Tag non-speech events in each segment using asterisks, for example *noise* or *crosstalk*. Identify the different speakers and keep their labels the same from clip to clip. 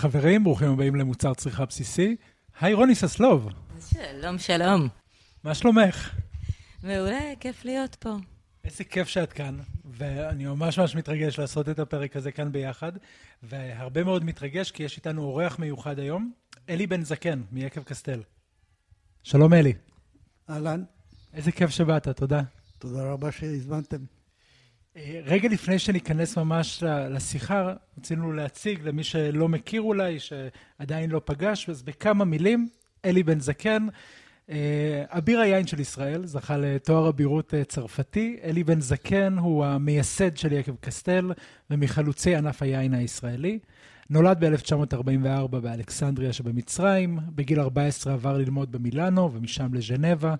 Speaker 1: חברים, ברוכים הבאים למוצר צריכה בסיסי. היי רוני ססלוב.
Speaker 2: שלום, שלום.
Speaker 1: מה שלומך?
Speaker 2: מעולה, כיף להיות פה.
Speaker 1: איזה כיף שאת כאן, ואני ממש ממש מתרגש לעשות את הפרק הזה כאן ביחד, והרבה מאוד מתרגש כי יש איתנו אורח מיוחד היום, אלי בן זקן, מיקב קסטל. שלום אלי.
Speaker 3: אהלן.
Speaker 1: איזה כיף שבאת, תודה.
Speaker 3: תודה רבה שהזמנתם.
Speaker 1: אה, רגע לפני שניכנס ממש לשיחה, רצינו להציג למי שלא מכיר אולי, שעדיין לא פגש, אז בכמה מילים, אלי בן זקן, אה, אביר היין של ישראל, זכה לתואר אבירות אה, צרפתי. אלי בן זקן הוא המייסד של יקב קסטל ומחלוצי ענף היין הישראלי. נולד ב-1944 באלכסנדריה שבמצרים, בגיל 14 עבר ללמוד במילאנו ומשם לז'נבה.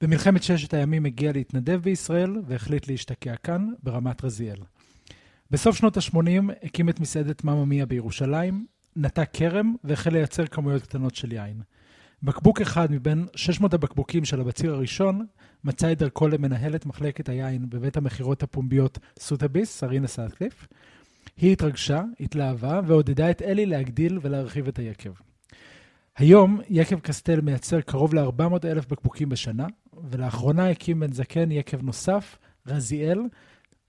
Speaker 1: במלחמת ששת הימים הגיע להתנדב בישראל והחליט להשתקע כאן, ברמת רזיאל. בסוף שנות ה-80 הקים את מסעדת מאמא מיה בירושלים, נטע כרם והחל לייצר כמויות קטנות של יין. בקבוק אחד מבין 600 הבקבוקים של הבציר הראשון מצא את דרכו למנהלת מחלקת היין בבית המכירות הפומביות סוטביס, סרינה סאטקליף. היא התרגשה, התלהבה ועודדה את אלי להגדיל ולהרחיב את היקב. היום יקב קסטל מייצר קרוב ל-400 אלף בקבוקים בשנה, ולאחרונה הקים בן זקן יקב נוסף, רזיאל,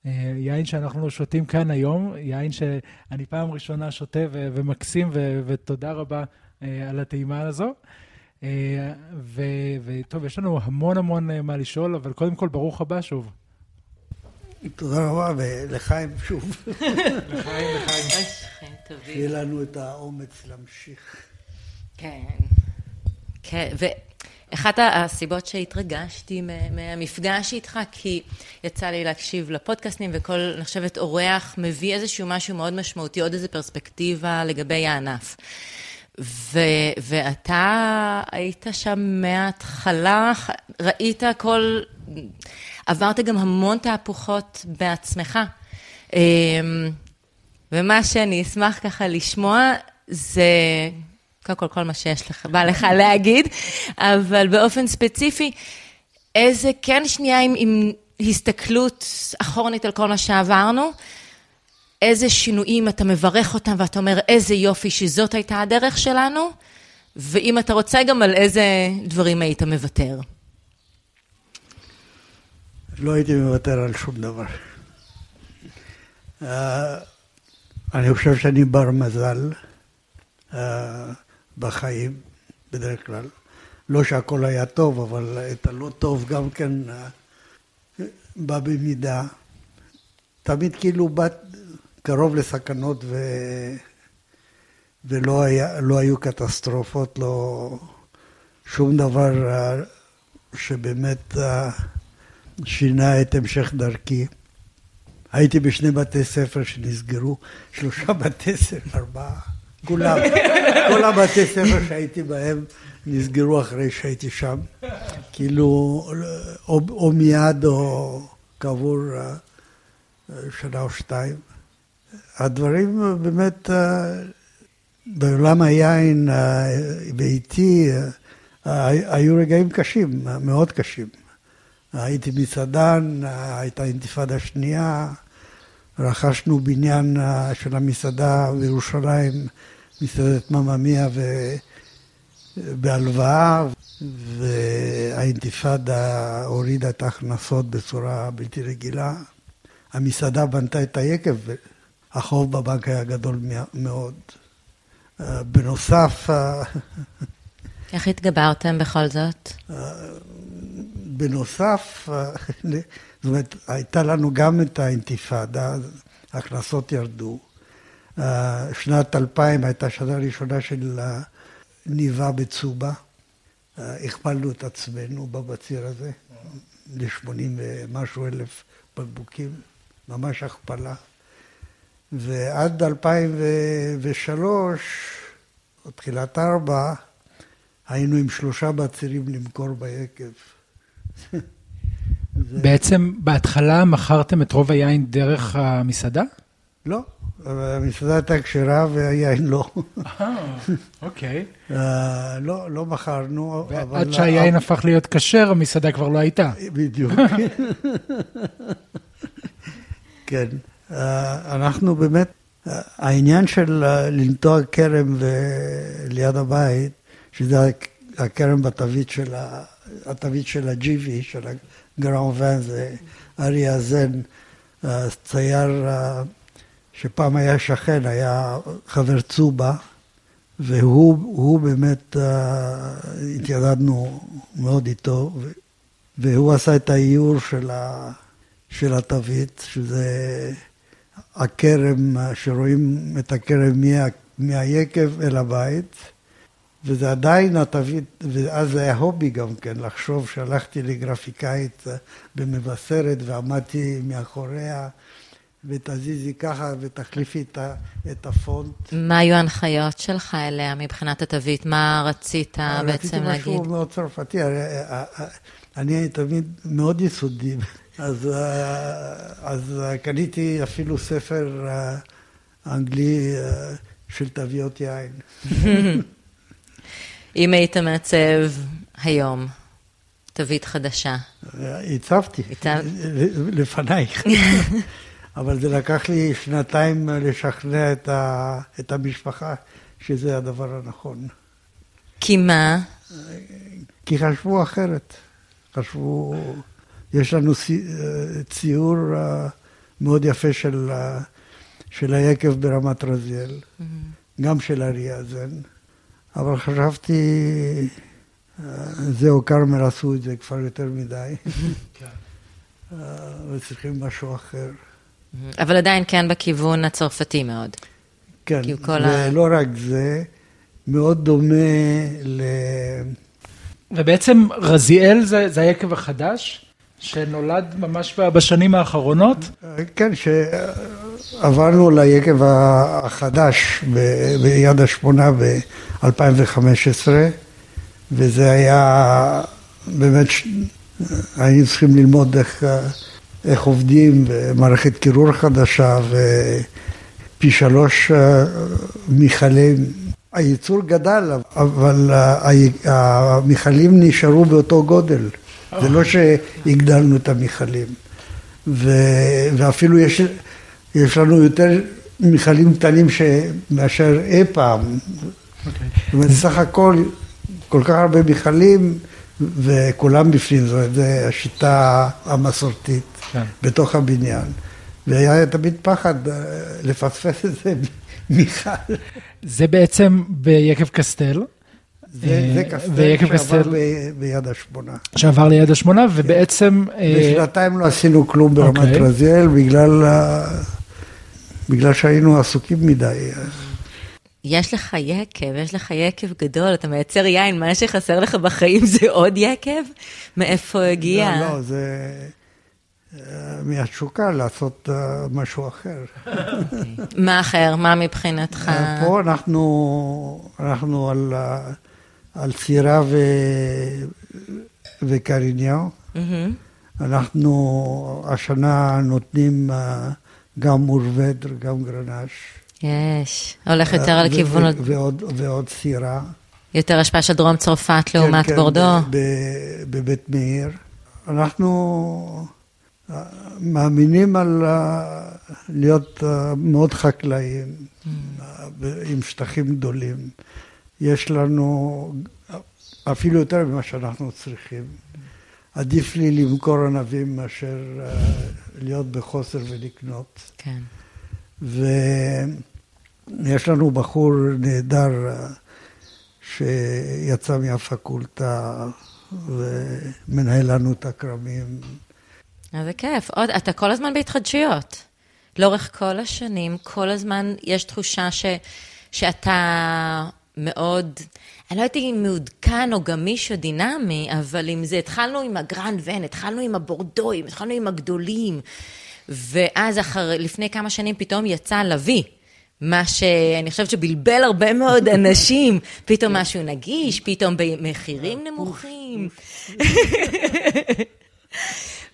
Speaker 1: אה, יין שאנחנו שותים כאן היום, יין שאני פעם ראשונה שותה ומקסים, ותודה רבה אה, על הטעימה הזו. אה, וטוב, יש לנו המון המון מה לשאול, אבל קודם כל, ברוך הבא שוב.
Speaker 3: תודה רבה, ולחיים שוב. *laughs*
Speaker 1: לחיים, לחיים.
Speaker 3: שיהיה לנו את האומץ להמשיך.
Speaker 2: כן. כן, ואחת הסיבות שהתרגשתי מהמפגש איתך, כי יצא לי להקשיב לפודקאסטים, וכל, אני חושבת, אורח מביא איזשהו משהו מאוד משמעותי, עוד איזו פרספקטיבה לגבי הענף. ו, ואתה היית שם מההתחלה, ראית כל... עברת גם המון תהפוכות בעצמך. אמ, ומה שאני אשמח ככה לשמוע זה קודם כל, כל מה שיש לך, בא לך להגיד, אבל באופן ספציפי, איזה, כן שנייה עם, עם הסתכלות אחורנית על כל מה שעברנו, איזה שינויים אתה מברך אותם ואתה אומר, איזה יופי שזאת הייתה הדרך שלנו, ואם אתה רוצה גם על איזה דברים היית מוותר.
Speaker 3: לא הייתי מוותר על שום דבר. Uh, אני חושב שאני בר מזל. Uh, בחיים, בדרך כלל. לא שהכל היה טוב, אבל את הלא טוב גם כן אה, בא במידה. תמיד כאילו באת קרוב לסכנות ו... ולא היה, לא היו קטסטרופות, לא שום דבר אה, שבאמת אה, שינה את המשך דרכי. הייתי בשני בתי ספר שנסגרו, שלושה *laughs* בתי ספר, ארבעה. כולם, כל הבתי ספר שהייתי בהם נסגרו אחרי שהייתי שם. כאילו, או, או מיד או כעבור אה, שנה או שתיים. הדברים באמת, אה, בעולם היין ואיתי, אה, היו רגעים קשים, מאוד קשים. הייתי מסעדן, הייתה אינתיפאדה שנייה, רכשנו בניין של המסעדה בירושלים מסעדת מממיה בהלוואה, והאינתיפאדה הורידה את ההכנסות בצורה בלתי רגילה. המסעדה בנתה את היקב, והחוב בבנק היה גדול מאוד. בנוסף... *laughs*
Speaker 2: איך התגברתם בכל זאת?
Speaker 3: בנוסף, *laughs* זאת אומרת, הייתה לנו גם את האינתיפאדה, ההכנסות ירדו. שנת 2000 הייתה שנה ראשונה של ניבה בצובה. הכפלנו את עצמנו בבציר הזה ל-80 ומשהו אלף בקבוקים, ממש הכפלה. ועד 2003, או תחילת ארבע, היינו עם שלושה בצירים למכור ביקב.
Speaker 1: בעצם בהתחלה מכרתם את רוב היין דרך המסעדה?
Speaker 3: לא, המסעדה הייתה כשרה והיין לא.
Speaker 1: אה, אוקיי.
Speaker 3: אה, לא, לא מכרנו.
Speaker 1: עד שהיין הפך להיות כשר, המסעדה כבר לא הייתה.
Speaker 3: בדיוק. כן. אה, אנחנו באמת העניין של אה, לנטוע כרם ליד הבית, שזה הכרם בתווית של. התווית של הג'יבי, של הגראון ון, זה ארי הזן, צייר שפעם היה שכן, היה חבר צובה, והוא באמת, התיידדנו מאוד איתו, והוא עשה את האיור של, ה, של התווית, שזה הכרם, שרואים את הכרם מה, מהיקב אל הבית, וזה עדיין התווית, ואז זה היה הובי גם כן, לחשוב שהלכתי לגרפיקאית במבשרת ועמדתי מאחוריה. ותזיזי ככה ותחליפי את, את הפונט.
Speaker 2: מה היו ההנחיות שלך אליה מבחינת התווית? מה רצית בעצם להגיד?
Speaker 3: רציתי משהו מאוד צרפתי. אני תמיד מאוד יסודי, *laughs* אז, אז קניתי אפילו ספר אנגלי של תוויות יין. *laughs*
Speaker 2: אם היית מעצב היום תווית חדשה.
Speaker 3: הצבתי, *laughs* לפנייך. אבל זה לקח לי שנתיים לשכנע את, ה, את המשפחה שזה הדבר הנכון.
Speaker 2: כי מה?
Speaker 3: כי חשבו אחרת. חשבו, יש לנו ציור אה, מאוד יפה של, של היקב ברמת רזיאל, mm-hmm. גם של אריה אזן, אבל חשבתי, אה, זהו, כרמל עשו את זה כבר יותר מדי. *laughs* אה, וצריכים משהו אחר.
Speaker 2: אבל עדיין כן בכיוון הצרפתי מאוד.
Speaker 3: כן, ולא ה... רק זה, מאוד דומה ל...
Speaker 1: ובעצם רזיאל זה, זה היקב החדש, שנולד ממש בשנים האחרונות?
Speaker 3: כן, שעברנו ליקב החדש ב... ביד השמונה ב-2015, וזה היה באמת, היינו צריכים ללמוד איך... איך עובדים, ומערכת קירור חדשה, ופי שלוש אה, מכלים. הייצור גדל, אבל המכלים נשארו באותו גודל. זה לא שהגדלנו את המכלים. ואפילו יש, יש לנו יותר מכלים קטנים מאשר אי פעם. Okay. אוקיי. זאת אומרת, סך הכל, כל כך הרבה מכלים, וכולם בפנים, זאת אומרת, זו השיטה המסורתית. כן. בתוך הבניין. והיה תמיד פחד אה, לפספס את זה *laughs* מיכל.
Speaker 1: זה בעצם ביקב קסטל.
Speaker 3: זה, זה אה, קסטל שעבר ב, ביד השמונה.
Speaker 1: שעבר ליד השמונה, כן. ובעצם...
Speaker 3: אה, בשנתיים לא עשינו כלום ברמת אוקיי. רזיאל, בגלל, בגלל שהיינו עסוקים מדי.
Speaker 2: יש לך יקב, יש לך יקב גדול, אתה מייצר יין, מה שחסר לך בחיים זה עוד יקב? מאיפה הגיע?
Speaker 3: לא, לא, זה... מהתשוקה לעשות אה, משהו אחר.
Speaker 2: מה אחר? מה מבחינתך?
Speaker 3: אה, פה אנחנו, אנחנו על, אה, על סירה ו, וקריניאו. אנחנו השנה נותנים גם מורוודר, גם גרנש.
Speaker 2: יש, הולך יותר על כיוון...
Speaker 3: ועוד, ועוד סירה.
Speaker 2: יותר השפעה של דרום צרפת לעומת כן, כן, בורדו?
Speaker 3: בבית מאיר. אנחנו... מאמינים על להיות מאוד חקלאיים, עם שטחים גדולים. יש לנו אפילו יותר ממה שאנחנו צריכים. עדיף לי למכור ענבים מאשר להיות בחוסר ולקנות.
Speaker 2: כן.
Speaker 3: ויש לנו בחור נהדר שיצא מהפקולטה ומנהל לנו את הכרמים.
Speaker 2: איזה כיף. עוד, אתה כל הזמן בהתחדשויות. לאורך כל השנים, כל הזמן יש תחושה ש, שאתה מאוד, אני לא יודעת אם מעודכן או גמיש או דינמי, אבל עם זה, התחלנו עם הגרנד ון, התחלנו עם הבורדואים, התחלנו עם הגדולים, ואז אחר, לפני כמה שנים פתאום יצא לביא. מה שאני חושבת שבלבל הרבה מאוד אנשים, פתאום משהו נגיש, פתאום במחירים נמוכים. *laughs*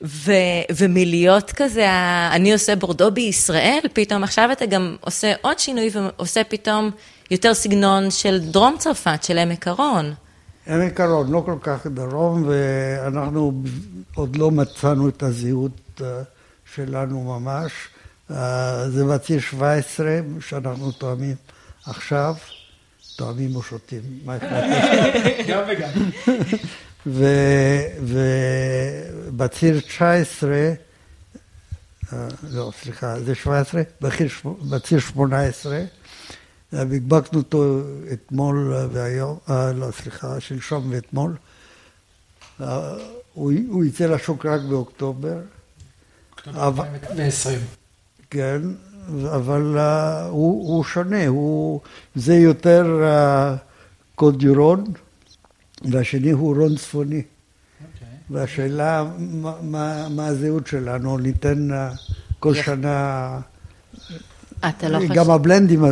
Speaker 2: ו, ומלהיות כזה, אני עושה בורדו בישראל, פתאום עכשיו אתה גם עושה עוד שינוי ועושה פתאום יותר סגנון של דרום צרפת, של עמק הרון.
Speaker 3: עמק הרון, לא כל כך דרום, ואנחנו עוד לא מצאנו את הזהות אה, שלנו ממש, אה, זה בציר 17, שאנחנו תואמים עכשיו, תואמים או שותים, מה החלטתי? *laughs*
Speaker 1: גם וגם.
Speaker 3: ובציר 19, אה, לא, סליחה, זה 17, בציר, בציר 18, הדבקנו אותו אתמול והיום, אה, לא, סליחה, שלשום ואתמול. אה, הוא, הוא יצא לשוק רק באוקטובר.
Speaker 1: אוקטובר 2020.
Speaker 3: כן, אבל uh, הוא, הוא שונה, הוא, זה יותר uh, קודיורון, והשני הוא רון צפוני.
Speaker 1: אוקיי.
Speaker 3: והשאלה מה, מה, מה הזהות שלנו, ניתן uh, כל שנה,
Speaker 2: אתה לא
Speaker 3: גם
Speaker 2: חושב...
Speaker 3: הבלנד עם,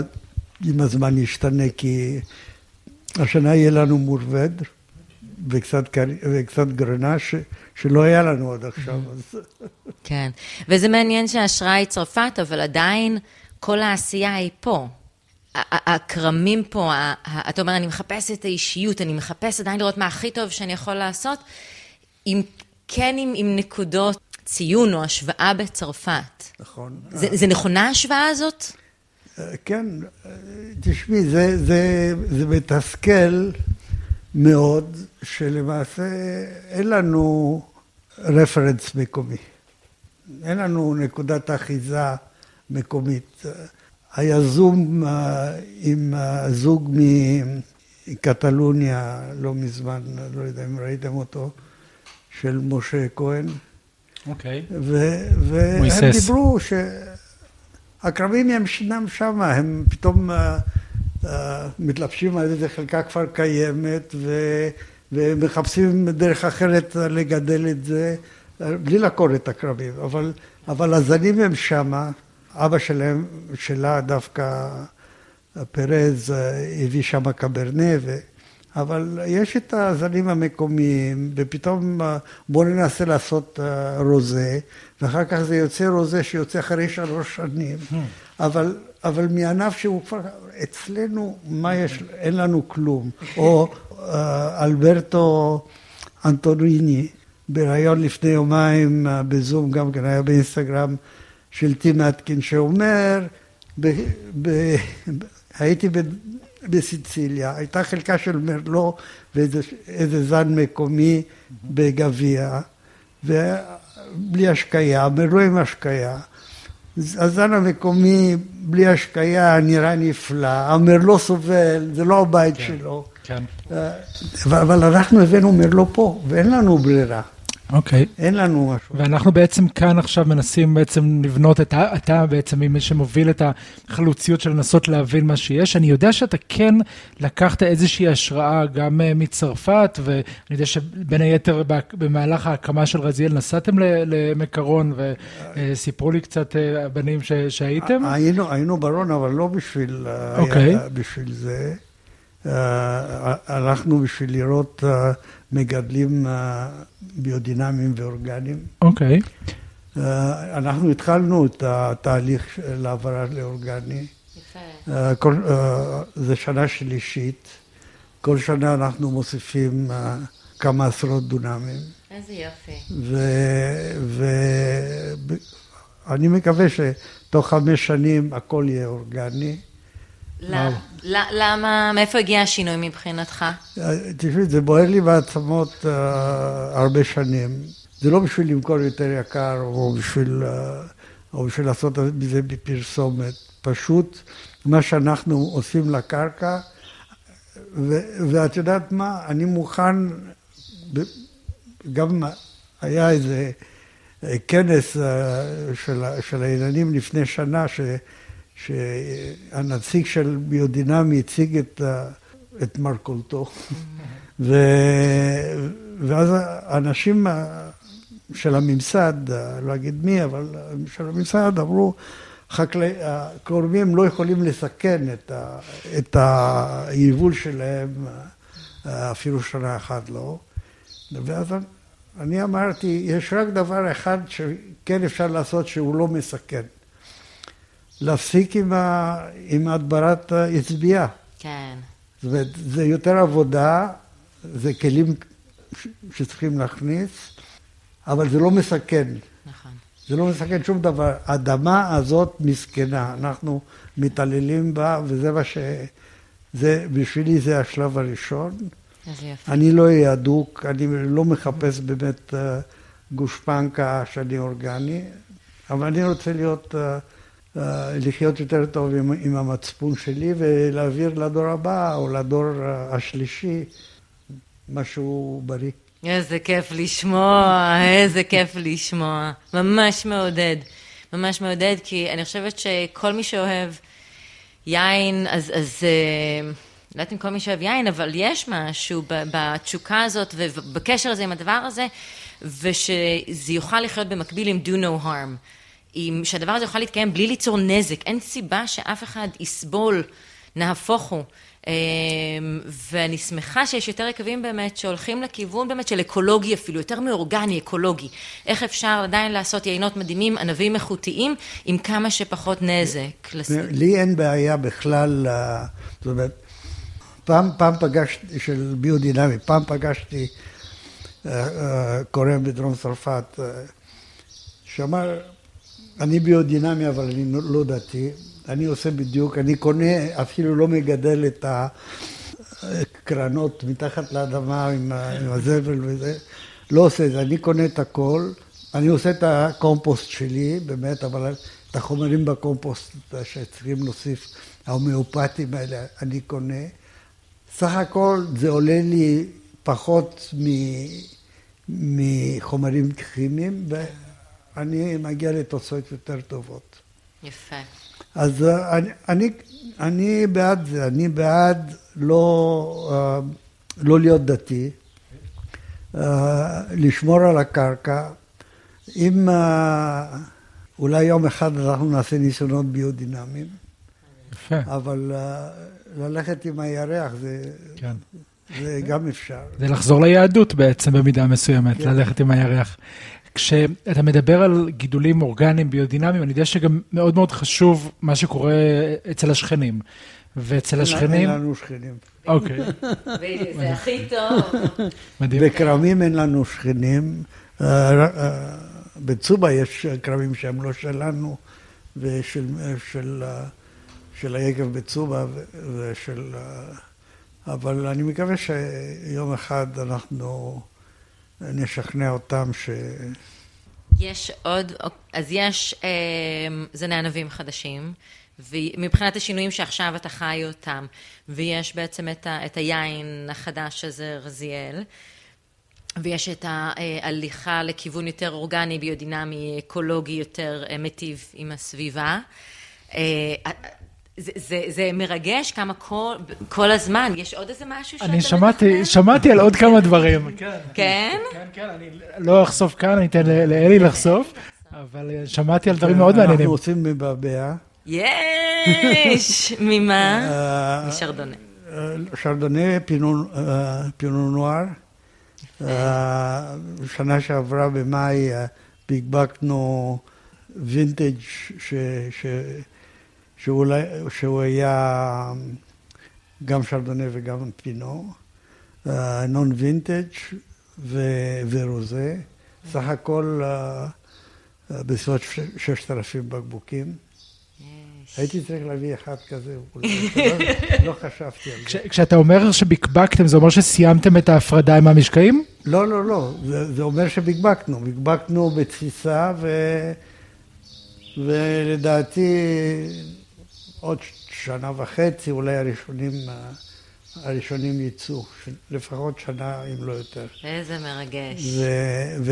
Speaker 3: עם הזמן ישתנה, כי השנה יהיה לנו מורווד וקצת, וקצת גרנה ש, שלא היה לנו עד עכשיו. אז... *laughs*
Speaker 2: כן. וזה מעניין שההשראה היא צרפת, אבל עדיין כל העשייה היא פה. הכרמים פה, אתה אומר, אני מחפש את האישיות, אני מחפש עדיין לראות מה הכי טוב שאני יכול לעשות, עם, כן עם, עם נקודות ציון או השוואה בצרפת.
Speaker 3: נכון.
Speaker 2: זה, זה נכונה ההשוואה הזאת?
Speaker 3: כן, תשמעי, זה, זה, זה מתסכל מאוד, שלמעשה אין לנו רפרנס מקומי. אין לנו נקודת אחיזה מקומית. היה זום אה, עם זוג מקטלוניה לא מזמן, לא יודע אם ראיתם אותו, של משה כהן.
Speaker 1: אוקיי.
Speaker 3: ו- והם. דיברו שהכרמים הם שינם שם, הם פתאום אה, מתלבשים על איזה חלקה כבר קיימת ו- ומחפשים דרך אחרת לגדל את זה, בלי לעקור את הכרמים, אבל, אבל הזנים הם שם, אבא שלהם, שלה דווקא פרז אה, הביא שם קברנה. אבל יש את הזנים המקומיים, ופתאום אה, בואו ננסה לעשות אה, רוזה, ואחר כך זה יוצא רוזה שיוצא אחרי שלוש שנים, אבל, אבל מענף שהוא כבר, אצלנו, מה יש, אין לנו כלום. או אה, אלברטו אנטוניני, בריאיון לפני יומיים אה, בזום, גם כן היה באינסטגרם, של טים אטקין, שאומר, ב, ב, הייתי ב, בסיציליה, הייתה חלקה של מרלו ואיזה איזה זן מקומי בגביע, ובלי השקיה, מרלו עם השקיה. הזן המקומי בלי השקיה נראה נפלא, המרלו סובל, זה לא הבית שלו.
Speaker 1: כן.
Speaker 3: אה, אבל אנחנו הבאנו מרלו פה, ואין לנו ברירה,
Speaker 1: אוקיי.
Speaker 3: אין לנו משהו.
Speaker 1: ואנחנו בעצם כאן עכשיו מנסים בעצם לבנות את ה... אתה בעצם מי שמוביל את החלוציות של לנסות להבין מה שיש. אני יודע שאתה כן לקחת איזושהי השראה גם אה, מצרפת, ואני יודע שבין היתר במהלך ההקמה של רזיאל נסעתם ל- לעמק קרון, וסיפרו לי קצת אה, הבנים ש- שהייתם.
Speaker 3: היינו, היינו ברון, אבל לא בשביל, אה,
Speaker 1: אוקיי.
Speaker 3: היה- בשביל זה. אה, הלכנו בשביל לראות אה, מגדלים אה, ביודינמיים ואורגניים.
Speaker 1: אוקיי.
Speaker 3: אה, אנחנו התחלנו את התהליך של העברה לאורגני.
Speaker 2: יפה.
Speaker 3: אה, כל, זה שנה שלישית. כל שנה אנחנו מוסיפים כמה עשרות דונמים.
Speaker 2: איזה יופי.
Speaker 3: ואני מקווה שתוך חמש שנים הכל יהיה אורגני.
Speaker 2: למה, מאיפה הגיע השינוי מבחינתך?
Speaker 3: תשמעי, זה בוער לי בעצמות uh, הרבה שנים. זה לא בשביל למכור יותר יקר או בשביל, uh, או בשביל לעשות מזה פרסומת. פשוט מה שאנחנו עושים לקרקע, ו, ואת יודעת מה, אני מוכן, גם היה איזה אה, כנס של, של הילדים לפני שנה, ש, שהנציג של ביודינמי הציג את, את מרכולתו, *laughs* ו, ואז האנשים של הממסד, לא אגיד מי, אבל של הממסד אמרו, חקלאי, הכורמים לא יכולים לסכן את, ה, את היבול שלהם אפילו שנה אחת לא. ואז אני אמרתי, יש רק דבר אחד שכן אפשר לעשות שהוא לא מסכן. להפסיק עם, ה, עם הדברת האצביעה.
Speaker 2: כן.
Speaker 3: זאת אומרת, זה יותר עבודה, זה כלים ש- שצריכים להכניס, אבל זה לא מסכן.
Speaker 2: נכון.
Speaker 3: זה לא מסכן שום דבר. האדמה הזאת מסכנה, אנחנו מתעללים בה, וזה מה ש... זה, בשבילי זה השלב הראשון.
Speaker 2: איזה יפה.
Speaker 3: אני לא אהיה אדוק, אני לא מחפש באמת אה, גושפנקה שאני אורגני, אבל אני רוצה להיות, אה, לחיות יותר טוב עם, עם המצפון שלי ולהעביר לדור הבא או לדור אה, השלישי משהו בריא.
Speaker 2: איזה כיף לשמוע, איזה כיף לשמוע. ממש מעודד. ממש מעודד, כי אני חושבת שכל מי שאוהב יין, אז... אז אה, לא יודעת אם כל מי שאוהב יין, אבל יש משהו בתשוקה הזאת ובקשר הזה עם הדבר הזה, ושזה יוכל לחיות במקביל עם do no harm. עם, שהדבר הזה יוכל להתקיים בלי ליצור נזק. אין סיבה שאף אחד יסבול, נהפוך הוא. אמ, ואני שמחה שיש יותר יקבים באמת שהולכים לכיוון באמת של אקולוגי אפילו, יותר מאורגני, אקולוגי. איך אפשר עדיין לעשות יינות מדהימים, ענבים איכותיים, עם כמה שפחות נזק.
Speaker 3: לי אין בעיה בכלל, זאת אומרת, פעם, פעם פגשתי, של ביודינמי, פעם פגשתי אה, אה, כורם בדרום צרפת, אה, שאמר, אני ביודינמי אבל אני לא דתי, אני עושה בדיוק, אני קונה, אפילו לא מגדל את הקרנות מתחת לאדמה עם, עם הזבל וזה, לא עושה את זה, אני קונה את הכל, אני עושה את הקומפוסט שלי, באמת, אבל את החומרים בקומפוסט שצריכים להוסיף, ההומאופטיים האלה, אני קונה. סך הכל זה עולה לי פחות מ... מחומרים כימיים, ואני מגיע לתוצאות יותר טובות.
Speaker 2: יפה.
Speaker 3: אז אה, אני, אני, אני בעד זה, אני בעד לא, אה, לא להיות דתי, אה, לשמור על הקרקע. אם אולי יום אחד אנחנו נעשה ניסיונות ביודינמיים,
Speaker 1: יפה,
Speaker 3: אבל ללכת עם הירח זה,
Speaker 1: כן.
Speaker 3: זה גם אפשר.
Speaker 1: זה לחזור ליהדות בעצם במידה מסוימת,
Speaker 3: כן.
Speaker 1: ללכת עם הירח. כשאתה מדבר על גידולים אורגניים ביודינמיים, אני יודע שגם מאוד מאוד חשוב מה שקורה אצל השכנים. ואצל השכנים,
Speaker 3: אין לנו שכנים.
Speaker 1: אוקיי, *laughs*
Speaker 2: זה הכי טוב.
Speaker 1: מדהים.
Speaker 3: בכרמים אין לנו שכנים. אה, אה, בצובה יש כרמים שהם לא שלנו, ושל של, אה, של היקב בצובה ושל... אבל אני מקווה שיום אחד אנחנו נשכנע אותם ש...
Speaker 2: יש עוד, אז יש אה, זני ענבים חדשים, ומבחינת השינויים שעכשיו אתה חי אותם, ויש בעצם את, ה, את היין החדש הזה, רזיאל, ויש את ההליכה לכיוון יותר אורגני, ביודינמי, אקולוגי, יותר אה, מיטיב עם הסביבה. זה, זה, זה מרגש כמה כל, כל הזמן, יש עוד איזה משהו שאתה
Speaker 1: אני שמעתי,
Speaker 2: מתכנן?
Speaker 1: שמעתי על עוד כמה דברים. כן,
Speaker 2: כן?
Speaker 1: כן, כן, אני לא אחשוף כאן, אני אתן ל- לאלי לחשוף, אבל אה, שמעתי על דברים מאוד מעניינים.
Speaker 3: אנחנו עושים מבעבע.
Speaker 2: יש! *laughs* ממה?
Speaker 3: אה,
Speaker 2: משרדונה.
Speaker 3: אה, שרדונה, פינו נוער. שנה שעברה במאי בקבקנו וינטג' ש- ש- שאולי, שהוא היה גם שרדונה וגם פינו, נון וינטג' ו- ורוזה, סך הכל אה, אה, בסביבות ש- ששת אלפים בקבוקים. הייתי צריך להביא אחד כזה, לא, לא חשבתי על זה.
Speaker 1: כש- כשאתה אומר שבקבקתם, זה אומר שסיימתם את ההפרדה עם המשקעים?
Speaker 3: לא, לא, לא, זה, אומר שבקבקנו, בקבקנו בתסיסה ו... ולדעתי עוד שנה וחצי, אולי הראשונים, אה, הראשונים יצאו, לפחות שנה אם לא יותר.
Speaker 2: איזה מרגש.
Speaker 3: ו...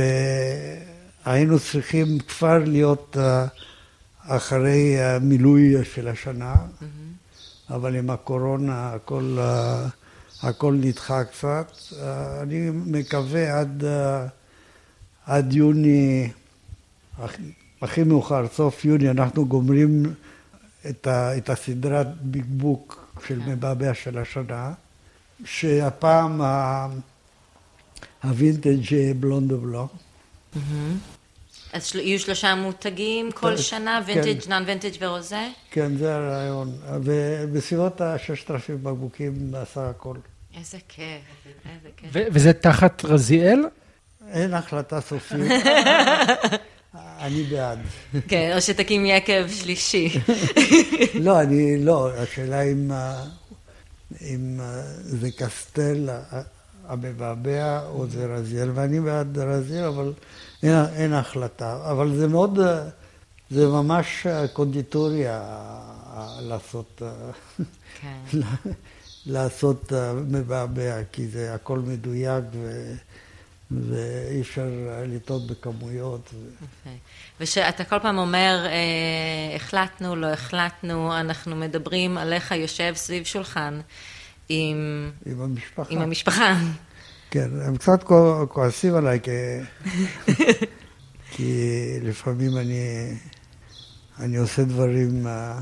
Speaker 3: והיינו צריכים כבר להיות אה, אחרי המילוי של השנה, אבל עם הקורונה הכל, אה, הכל נדחה קצת. אני מקווה עד, עד יוני, הכי מאוחר, סוף יוני, אנחנו גומרים את, ה, את הסדרת בקבוק של מבעבע של השנה, שהפעם ה- הווינטג' בלונדו בלו.
Speaker 2: אז של- יהיו שלושה מותגים כל
Speaker 3: כן.
Speaker 2: שנה, וינטג', נון וינטג' ורוזה?
Speaker 3: כן, זה הרעיון. ובסביבות ה-6,000 בקבוקים בסך הכל.
Speaker 2: איזה כיף, איזה כיף.
Speaker 1: ו- וזה תחת רזיאל?
Speaker 3: אין החלטה סופית. *laughs* אני בעד.
Speaker 2: כן, או שתקים יקב שלישי. *laughs*
Speaker 3: לא, אני לא, השאלה אם, אם זה קסטל המבעבע או זה רזיאל, ואני בעד רזיאל, אבל אין, אין החלטה. אבל זה מאוד, זה ממש קונדיטוריה לעשות, כן. *laughs* לעשות מבעבע, כי זה הכל מדויק. ו... ואי אפשר לטעות בכמויות. Okay.
Speaker 2: ושאתה כל פעם אומר, אה, החלטנו, לא החלטנו, אנחנו מדברים עליך יושב סביב שולחן עם...
Speaker 3: עם המשפחה.
Speaker 2: עם המשפחה.
Speaker 3: כן, הם קצת כועסים עליי, כי, כי לפעמים אני, אני עושה דברים... אה,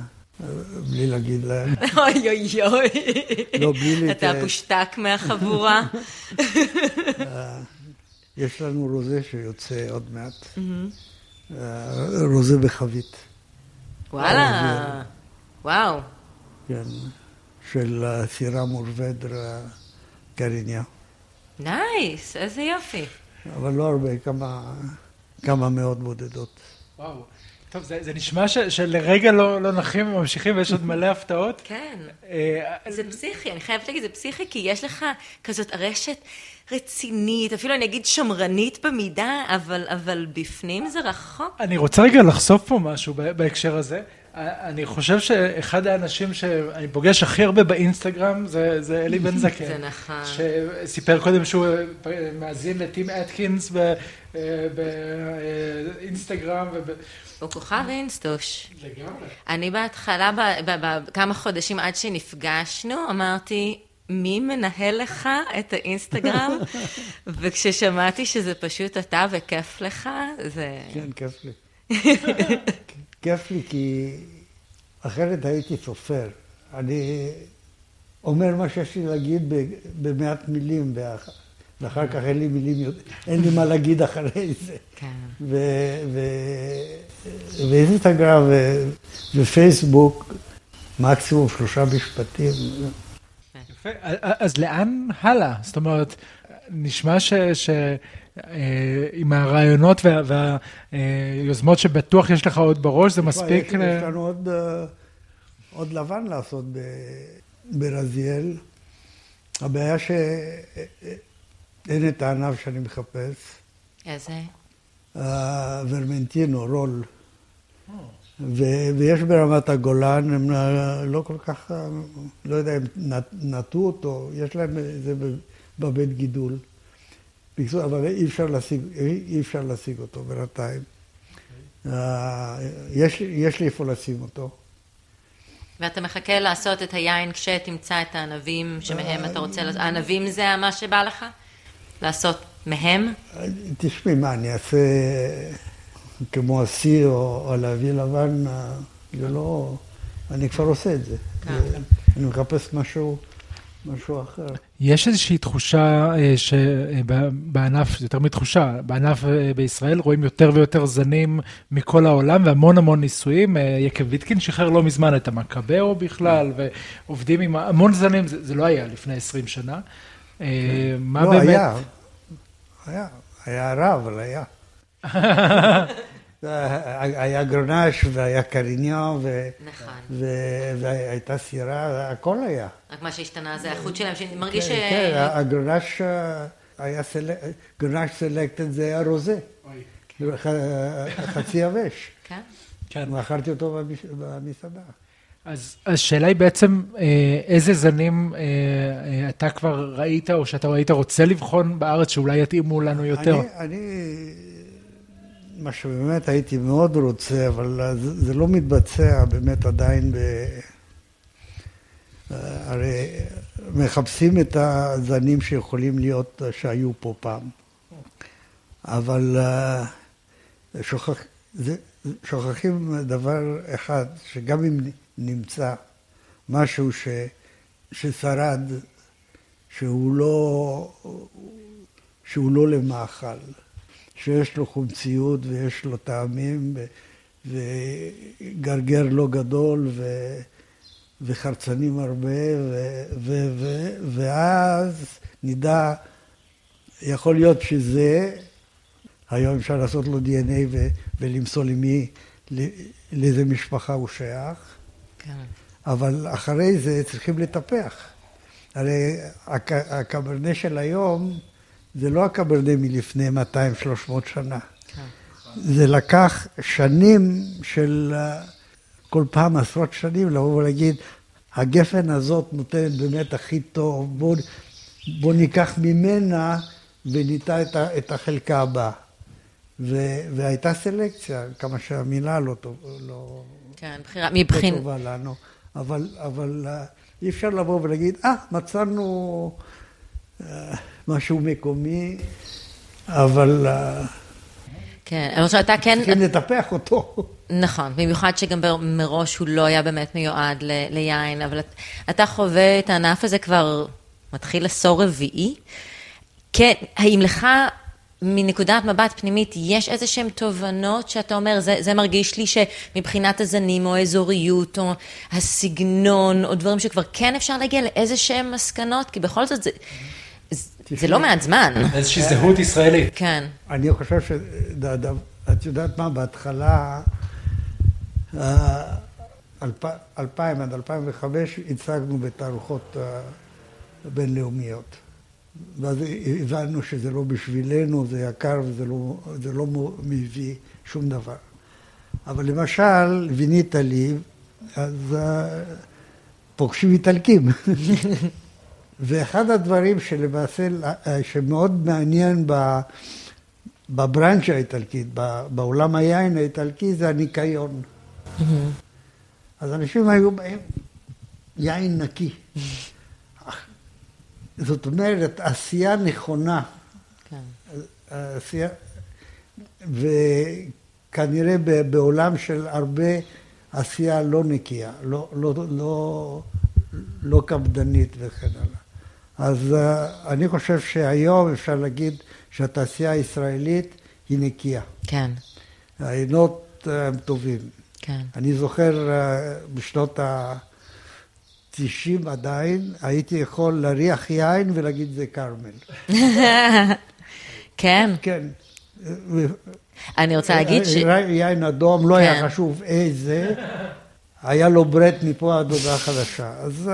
Speaker 3: בלי להגיד להם.
Speaker 2: אוי אוי אוי.
Speaker 3: לא, בלי להתייעץ.
Speaker 2: אתה הפושטק מהחבורה.
Speaker 3: אה, יש לנו רוזה שיוצא עוד מעט, mm-hmm. רוזה בחבית.
Speaker 2: וואלה, וואו.
Speaker 3: כן, של סירה מורבדר קריניה.
Speaker 2: נייס, איזה יופי.
Speaker 3: אבל לא הרבה, כמה, כמה מאות בודדות.
Speaker 1: וואו. טוב, זה, זה נשמע ש, שלרגע לא, לא נחים וממשיכים ויש עוד מלא הפתעות.
Speaker 2: כן, אה, זה פסיכי, אני חייבת להגיד, זה פסיכי, כי יש לך כזאת ארשת רצינית, אפילו אני אגיד שמרנית במידה, אבל, אבל בפנים זה רחוק.
Speaker 1: אני רוצה רגע לחשוף פה משהו בהקשר הזה. אני חושב שאחד האנשים שאני פוגש הכי הרבה באינסטגרם זה, זה אלי בן *laughs* זקן.
Speaker 2: זה נכון.
Speaker 1: שסיפר קודם שהוא מאזין לטים אטקינס באינסטגרם.
Speaker 2: הוא כוכב אינסטוש.
Speaker 1: לגמרי.
Speaker 2: אני בהתחלה, בכמה חודשים עד שנפגשנו, אמרתי, מי מנהל לך את האינסטגרם? *laughs* וכששמעתי שזה פשוט אתה וכיף לך, זה...
Speaker 3: כן, כיף לי. *laughs* כיף לי כי אחרת הייתי סופר. אני אומר מה שיש לי להגיד במעט מילים, ואחר כך אין לי מילים, אין לי מה להגיד אחרי זה. כן. ואינסטגרם ופייסבוק, מקסימום שלושה משפטים.
Speaker 1: יפה, אז לאן הלאה? זאת אומרת, נשמע ש... ש... אה, עם הרעיונות וה, והיוזמות שבטוח יש לך עוד בראש, זה מספיק?
Speaker 3: יש, ל... יש לנו עוד, אה, עוד לבן לעשות ברזיאל. הבעיה שאין את הענב שאני מחפש.
Speaker 2: איזה?
Speaker 3: ורמנטינו, רול. ו- ויש ברמת הגולן, הם לא כל כך, לא יודע, הם נטו אותו, יש להם זה בבית גידול. בקיצור, אבל אי אפשר להשיג, אי אפשר להשיג אותו בינתיים. Okay. אה, יש, יש לי איפה לשים אותו.
Speaker 2: ואתה מחכה לעשות את היין כשתמצא את הענבים שמהם אתה רוצה, הענבים זה מה שבא לך? לעשות מהם?
Speaker 3: תשמעי, מה, אני אעשה כמו השיא או להביא לבן, זה לא... אני כבר עושה את זה. כן. אני מחפש משהו... משהו אחר.
Speaker 1: יש איזושהי תחושה אה, שבענף, יותר מתחושה, בענף אה, בישראל רואים יותר ויותר זנים מכל העולם והמון המון ניסויים. אה, יקב ויטקין שחרר לא מזמן את המקבאו בכלל, ועובדים עם המון זנים, זה, זה לא היה לפני 20 שנה.
Speaker 3: כן. מה לא, באמת... לא, היה. היה. היה רע, אבל היה. *laughs* היה גרנש והיה קריניו, ו... נכון. והייתה סירה, הכל היה.
Speaker 2: רק מה שהשתנה זה החוט שלהם, שאני מרגיש
Speaker 3: כן, ש... כן, הגרנש היה סלקט, גרנש סלקטד זה היה רוזה. חצי יבש. כן? כן. מכרתי אותו במסעדה.
Speaker 1: אז השאלה היא בעצם, אה, איזה זנים אה, אה, אתה כבר ראית, או שאתה היית רוצה לבחון בארץ, שאולי יתאימו לנו יותר?
Speaker 3: אני, אני מה שבאמת הייתי מאוד רוצה, אבל זה, זה לא מתבצע באמת עדיין ב... הרי מחפשים את הזנים שיכולים להיות, שהיו פה פעם. אבל שוכח, זה, שוכחים דבר אחד, שגם אם נמצא משהו ש, ששרד, שהוא לא, שהוא לא למאכל, שיש לו חומציות ויש לו טעמים וגרגר לא גדול ו, וחרצנים הרבה ו, ו, ו, ואז נדע, יכול להיות שזה היום אפשר לעשות לו DNA ו- ולמסור למי, לאיזה משפחה הוא שייך. כן. אבל אחרי זה צריכים לטפח. הרי הק- הקברנה של היום זה לא הקברנה מלפני 200-300 שנה. כן. זה לקח שנים של כל פעם עשרות שנים לבוא ולהגיד, הגפן הזאת נותנת באמת הכי טוב, בואו בוא ניקח ממנה וניטע את, את החלקה הבאה. והייתה סלקציה, כמה שהמילה לא, טוב, לא,
Speaker 2: כן, בחירה, מבחין...
Speaker 3: לא טובה לנו. אבל, אבל אה, אי אפשר לבוא ולהגיד, אה, ah, מצאנו uh, משהו מקומי, אבל... Uh,
Speaker 2: כן, אבל שאתה כן...
Speaker 3: צריכים לטפח אותו.
Speaker 2: נכון, במיוחד שגם מראש הוא לא היה באמת מיועד ל, ליין, אבל אתה חווה את הענף הזה כבר מתחיל עשור רביעי. כן, האם לך מנקודת מבט פנימית, יש איזה שהן תובנות שאתה אומר, זה, זה מרגיש לי שמבחינת הזנים או האזוריות או הסגנון או דברים שכבר כן אפשר להגיע לאיזה שהן מסקנות, כי בכל זאת זה, זה לא מעט זמן.
Speaker 1: איזושהי זהות ישראלית.
Speaker 2: כן.
Speaker 3: אני חושב ש... את יודעת מה, בהתחלה, 2000 עד 2005 הצגנו בתערוכות אה, בינלאומיות. ואז הבנו שזה לא בשבילנו, זה יקר וזה לא, לא מביא שום דבר. אבל למשל, וינית לי, אז uh, פוגשים איטלקים. *laughs* ואחד הדברים שלמעשה, אה, שמאוד מעניין ב, בברנצ'ה האיטלקית, בעולם היין האיטלקי, זה הניקיון. Mm-hmm. אז אנשים היו באים, יין נקי. זאת אומרת, עשייה נכונה. כן. עשייה, וכנראה בעולם של הרבה עשייה לא נקייה, לא, לא, לא, לא קפדנית וכן הלאה. אז uh, אני חושב שהיום אפשר להגיד שהתעשייה הישראלית היא נקייה.
Speaker 2: כן.
Speaker 3: העינות uh, הם טובים.
Speaker 2: כן.
Speaker 3: אני זוכר uh, בשנות ה... 90 עדיין, הייתי יכול להריח יין ולהגיד זה כרמל. *laughs*
Speaker 2: כן.
Speaker 3: כן.
Speaker 2: אני רוצה להגיד ש...
Speaker 3: יין אדום, לא היה כן. חשוב איזה, היה לו ברט מפה עד הודעה חדשה. אז,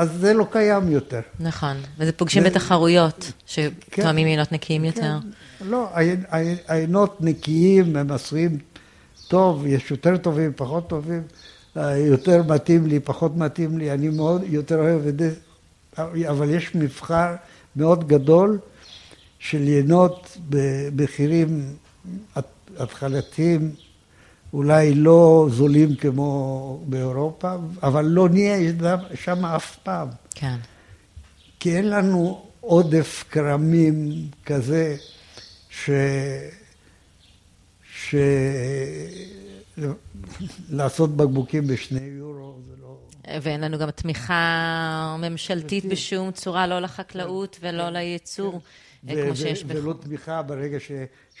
Speaker 3: אז זה לא קיים יותר.
Speaker 2: נכון, וזה פוגשים בתחרויות, שתואמים כן. עינות נקיים יותר.
Speaker 3: לא, העינות נקיים הם עשויים טוב, יש יותר טובים, פחות טובים. יותר מתאים לי, פחות מתאים לי, אני מאוד יותר אוהב את זה, אבל יש מבחר מאוד גדול של יינות במחירים התחלתיים, אולי לא זולים כמו באירופה, אבל לא נהיה שם אף פעם.
Speaker 2: כן.
Speaker 3: כי אין לנו עודף כרמים כזה, ש... ש... לעשות בקבוקים בשני יורו זה לא...
Speaker 2: ואין לנו גם תמיכה ממשלתית בשום צורה, לא לחקלאות כן. ולא כן. לייצור, אה, כמו שיש
Speaker 3: בחו"ל. ולא תמיכה ברגע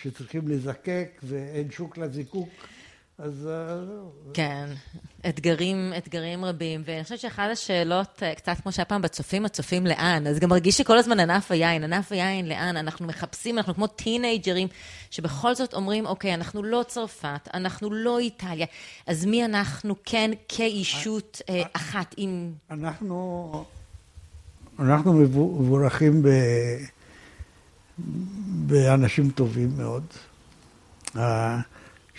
Speaker 3: שצריכים לזקק ואין שוק לזיקוק. אז... אה,
Speaker 2: כן, אתגרים, אתגרים רבים, ואני חושבת שאחת השאלות, אה, קצת כמו שהיה פעם בצופים, הצופים לאן, אז גם מרגיש שכל הזמן ענף היין, ענף היין לאן, אנחנו מחפשים, אנחנו כמו טינג'רים, שבכל זאת אומרים, אוקיי, אנחנו לא צרפת, אנחנו לא איטליה, אז מי אנחנו? כן כאישות אה, אחת עם...
Speaker 3: אנחנו, אנחנו מבורכים ב... באנשים טובים מאוד.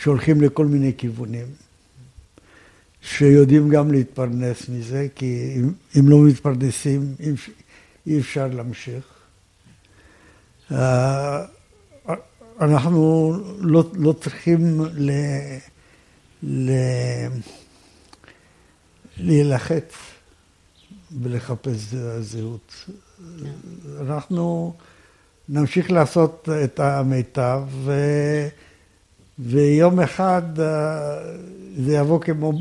Speaker 3: שהולכים לכל מיני כיוונים, שיודעים גם להתפרנס מזה, כי אם, אם לא מתפרנסים, אי אפשר להמשיך. אה, אנחנו לא, לא צריכים ל, ל, להילחץ ולחפש זהות. אנחנו נמשיך לעשות את המיטב, ו... ויום אחד אה, זה יבוא כמו,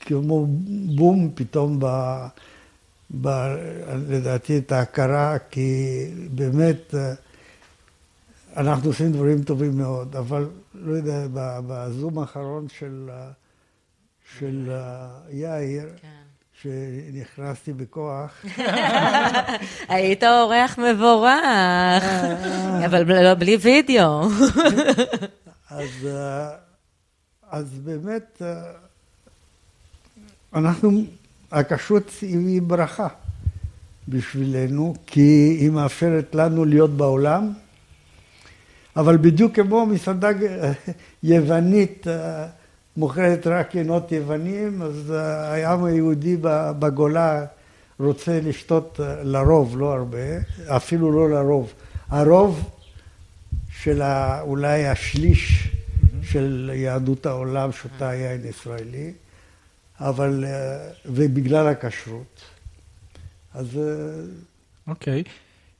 Speaker 3: כמו בום פתאום ב... ב... לדעתי את ההכרה, כי באמת אה, אנחנו עושים דברים טובים מאוד, אבל לא יודע, בזום האחרון של, של יאיר, כן. שנכנסתי בכוח. *laughs*
Speaker 2: היית אורח מבורך, אבל לא, בלי וידאו.
Speaker 3: אז, אז באמת, אנחנו, הכשרות היא ברכה בשבילנו, כי היא מאפשרת לנו להיות בעולם, אבל בדיוק כמו מסעדה *laughs* יוונית מוכרת רק ינות יוונים, אז העם היהודי בגולה רוצה לשתות לרוב, לא הרבה, אפילו לא לרוב. הרוב של אולי השליש של יהדות העולם שותה יין ישראלי, אבל, ובגלל הכשרות. אז...
Speaker 1: אוקיי. Okay.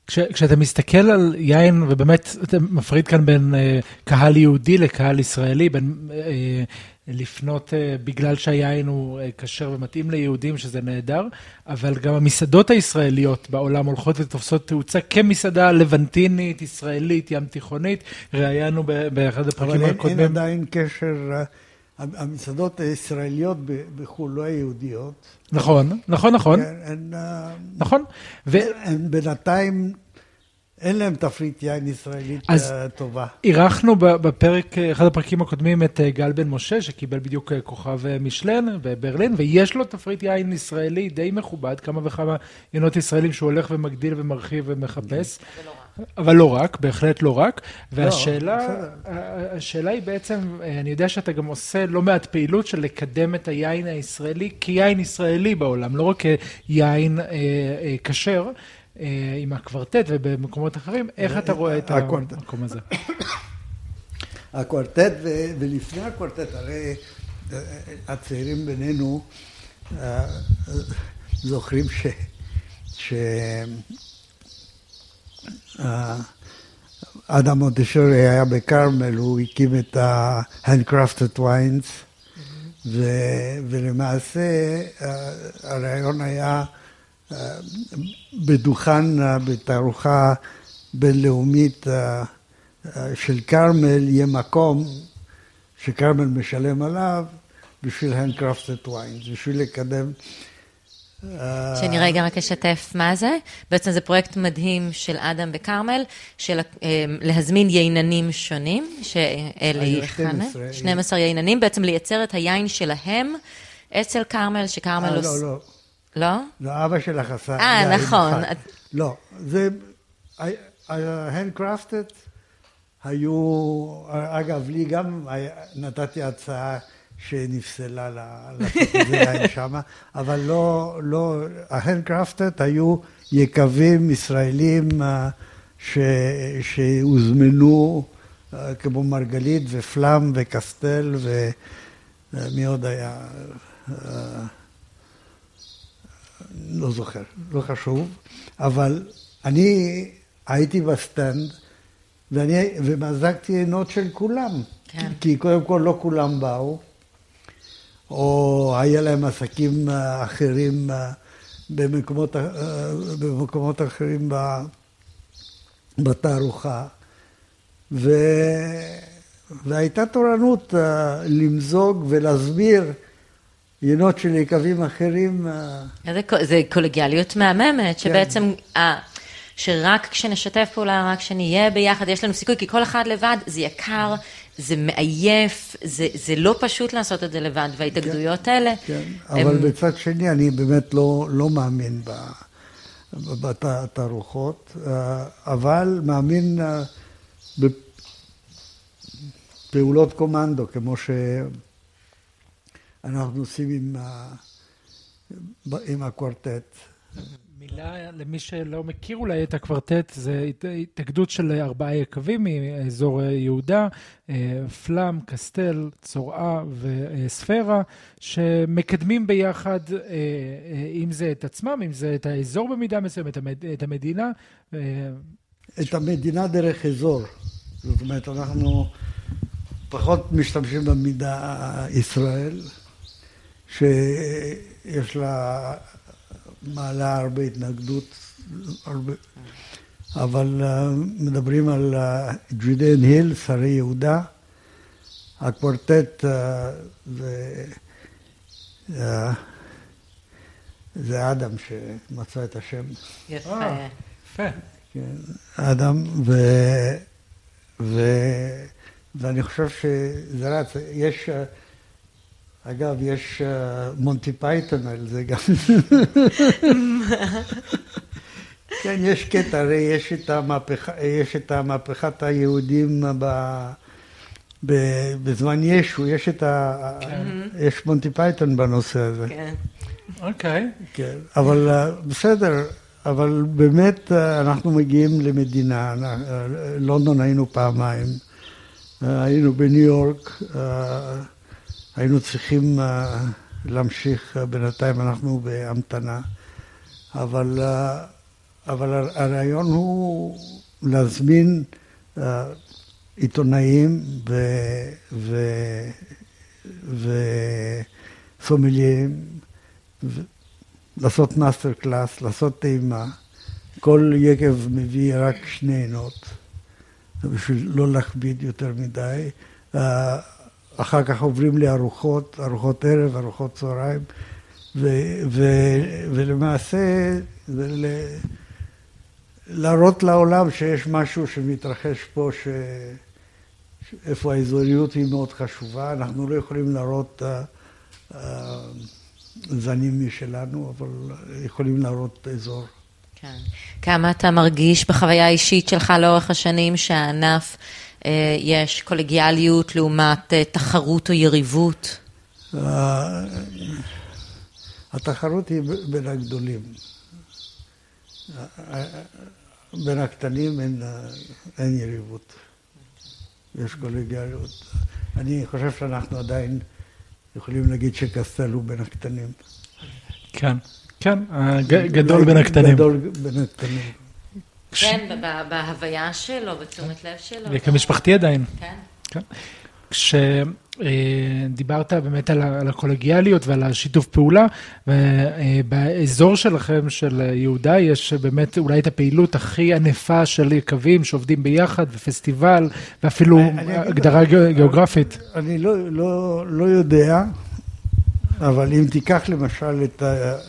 Speaker 1: כש, כשאתה מסתכל על יין, ובאמת אתה מפריד כאן בין קהל יהודי לקהל ישראלי, בין לפנות uh, בגלל שהיין הוא uh, כשר ומתאים ליהודים, שזה נהדר, אבל גם המסעדות הישראליות בעולם הולכות ותופסות תאוצה כמסעדה לבנטינית, ישראלית, ים תיכונית. ראיינו באחד הפרקים
Speaker 3: הקודמים. אבל אין עדיין קשר... המסעדות הישראליות בחו"ל, לא היהודיות.
Speaker 1: נכון, נכון, נכון. הן, נכון.
Speaker 3: הן בינתיים אין להם תפריט יין ישראלית אז טובה.
Speaker 1: אירחנו בפרק, אחד הפרקים הקודמים, את גל בן משה, שקיבל בדיוק כוכב משלן בברלין, ויש לו תפריט יין ישראלי די מכובד, כמה וכמה ינות ישראלים שהוא הולך ומגדיל ומרחיב ומחפש. אבל לא רק, בהחלט לא רק. והשאלה לא, השאלה היא בעצם, אני יודע שאתה גם עושה לא מעט פעילות של לקדם את היין הישראלי כיין ישראלי בעולם, לא רק כיין כשר. אה, אה, אה, עם הקוורטט ובמקומות אחרים, איך אתה רואה את המקום הזה?
Speaker 3: הקוורטט, ולפני הקוורטט, הרי אה, הצעירים בינינו אה, זוכרים ש... ש... אדם מונטשורי היה בכרמל, הוא הקים את ה-handcrafted wines, ולמעשה הרעיון היה בדוכן, בתערוכה בינלאומית של כרמל, יהיה מקום שכרמל משלם עליו בשביל handcrafted wines, בשביל לקדם...
Speaker 2: שאני רגע רק אשתף מה זה. בעצם זה פרויקט מדהים של אדם וכרמל, של להזמין ייננים שונים, שאלי חנה, 12 ייננים, בעצם לייצר את היין שלהם אצל כרמל, שכרמל...
Speaker 3: לא, לא, לא.
Speaker 2: לא?
Speaker 3: אבא שלך עשה.
Speaker 2: אה, נכון.
Speaker 3: לא, זה... הנדקרפטד היו... אגב, לי גם נתתי הצעה שנפסלה *laughs* יין שמה, אבל לא... לא... ההנדקרפטד היו יקבים ישראלים אה, ש... שהוזמנו, אה, כמו מרגלית ופלאם וקסטל ומי עוד היה? לא זוכר, לא חשוב, אבל אני הייתי בסטנד ואני, ומזגתי יינות של כולם. כן. כי קודם כל לא כולם באו, או היה להם עסקים אה, אחרים אה, במקומות, אה, במקומות אחרים בתערוכה. ו... והייתה תורנות למזוג ולהסביר יינות של יקבים אחרים.
Speaker 2: אה, זה קולגיאליות מהממת, כן. שבעצם, שרק כשנשתף פעולה, רק כשנהיה ביחד, יש לנו סיכוי, כי כל אחד לבד זה יקר, זה מעייף, זה, זה לא פשוט לעשות את זה לבד, וההתאגדויות כן, האלה...
Speaker 3: כן, הם... אבל בצד שני, אני באמת לא, לא מאמין בתערוכות, אה, אבל מאמין אה, בפעולות קומנדו, כמו ש... אנחנו עושים עם, ה... עם הקוורטט.
Speaker 1: מילה למי שלא מכיר אולי את הקוורטט, זה התאגדות של ארבעה יקבים מאזור יהודה, אה, פלאם, קסטל, צורעה וספירה, שמקדמים ביחד, אה, אה, אם זה את עצמם, אם זה את האזור במידה מסוימת, את המדינה.
Speaker 3: את המדינה דרך אזור. זאת אומרת, אנחנו פחות משתמשים במידה ישראל. שיש לה, מעלה הרבה התנגדות, הרבה, אבל uh, מדברים על ג'ודיאן היל, שרי יהודה, הקוורטט uh, זה זה אדם שמצא את השם.
Speaker 2: יפה.
Speaker 1: אה. יפה.
Speaker 3: כן, אדם, ו... ו... ואני חושב שזה רץ. יש, אה, אגב, יש אה, מונטי פייתון על זה גם. כן, יש קטע, הרי יש את, המהפכה, יש את המהפכת היהודים ב... ב... בזמן ישו, יש את ה...
Speaker 1: כן.
Speaker 3: יש מונטי פייתון בנושא הזה.
Speaker 2: כן.
Speaker 1: אוקיי.
Speaker 3: כן, אבל אה, בסדר, אבל באמת אה, אנחנו מגיעים למדינה, לונדון היינו פעמיים, היינו בניו יורק, היינו צריכים אה, להמשיך, אה, בינתיים אנחנו בהמתנה, אבל, אה, אבל הר- הרעיון הוא להזמין עיתונאים ו... ו... וסומליים, לעשות master class, לעשות טעימה. כל יקב מביא רק שני יינות, בשביל לא להכביד יותר מדי. אחר כך עוברים לארוחות, ארוחות ערב, ארוחות צהריים, ו- ו- ולמעשה זה ל- להראות לעולם שיש משהו שמתרחש פה, ש... ש- איפה האזוריות היא מאוד חשובה. אנחנו לא יכולים להראות אה, אה, זנים משלנו, אבל יכולים להראות אזור.
Speaker 2: כן. כמה אתה מרגיש בחוויה האישית שלך לאורך השנים שהענף, יש קולגיאליות לעומת אה, תחרות או יריבות?
Speaker 3: אה, התחרות היא בין הגדולים. אה, אה, בין הקטנים אין, אה, אין יריבות. יש קולגיאליות. אני חושב שאנחנו עדיין יכולים להגיד שקסטל הוא בין הקטנים.
Speaker 1: כן. כן, גדול בין הקטנים.
Speaker 3: גדול בין הקטנים.
Speaker 2: כן, בהוויה שלו, בתשומת לב שלו.
Speaker 1: וכמשפחתי עדיין.
Speaker 2: כן.
Speaker 1: כשדיברת באמת על הקולגיאליות ועל השיתוף פעולה, ובאזור שלכם, של יהודה, יש באמת אולי את הפעילות הכי ענפה של יקבים שעובדים ביחד, ופסטיבל, ואפילו הגדרה גיאוגרפית.
Speaker 3: אני לא, לא, לא יודע, אבל אם תיקח למשל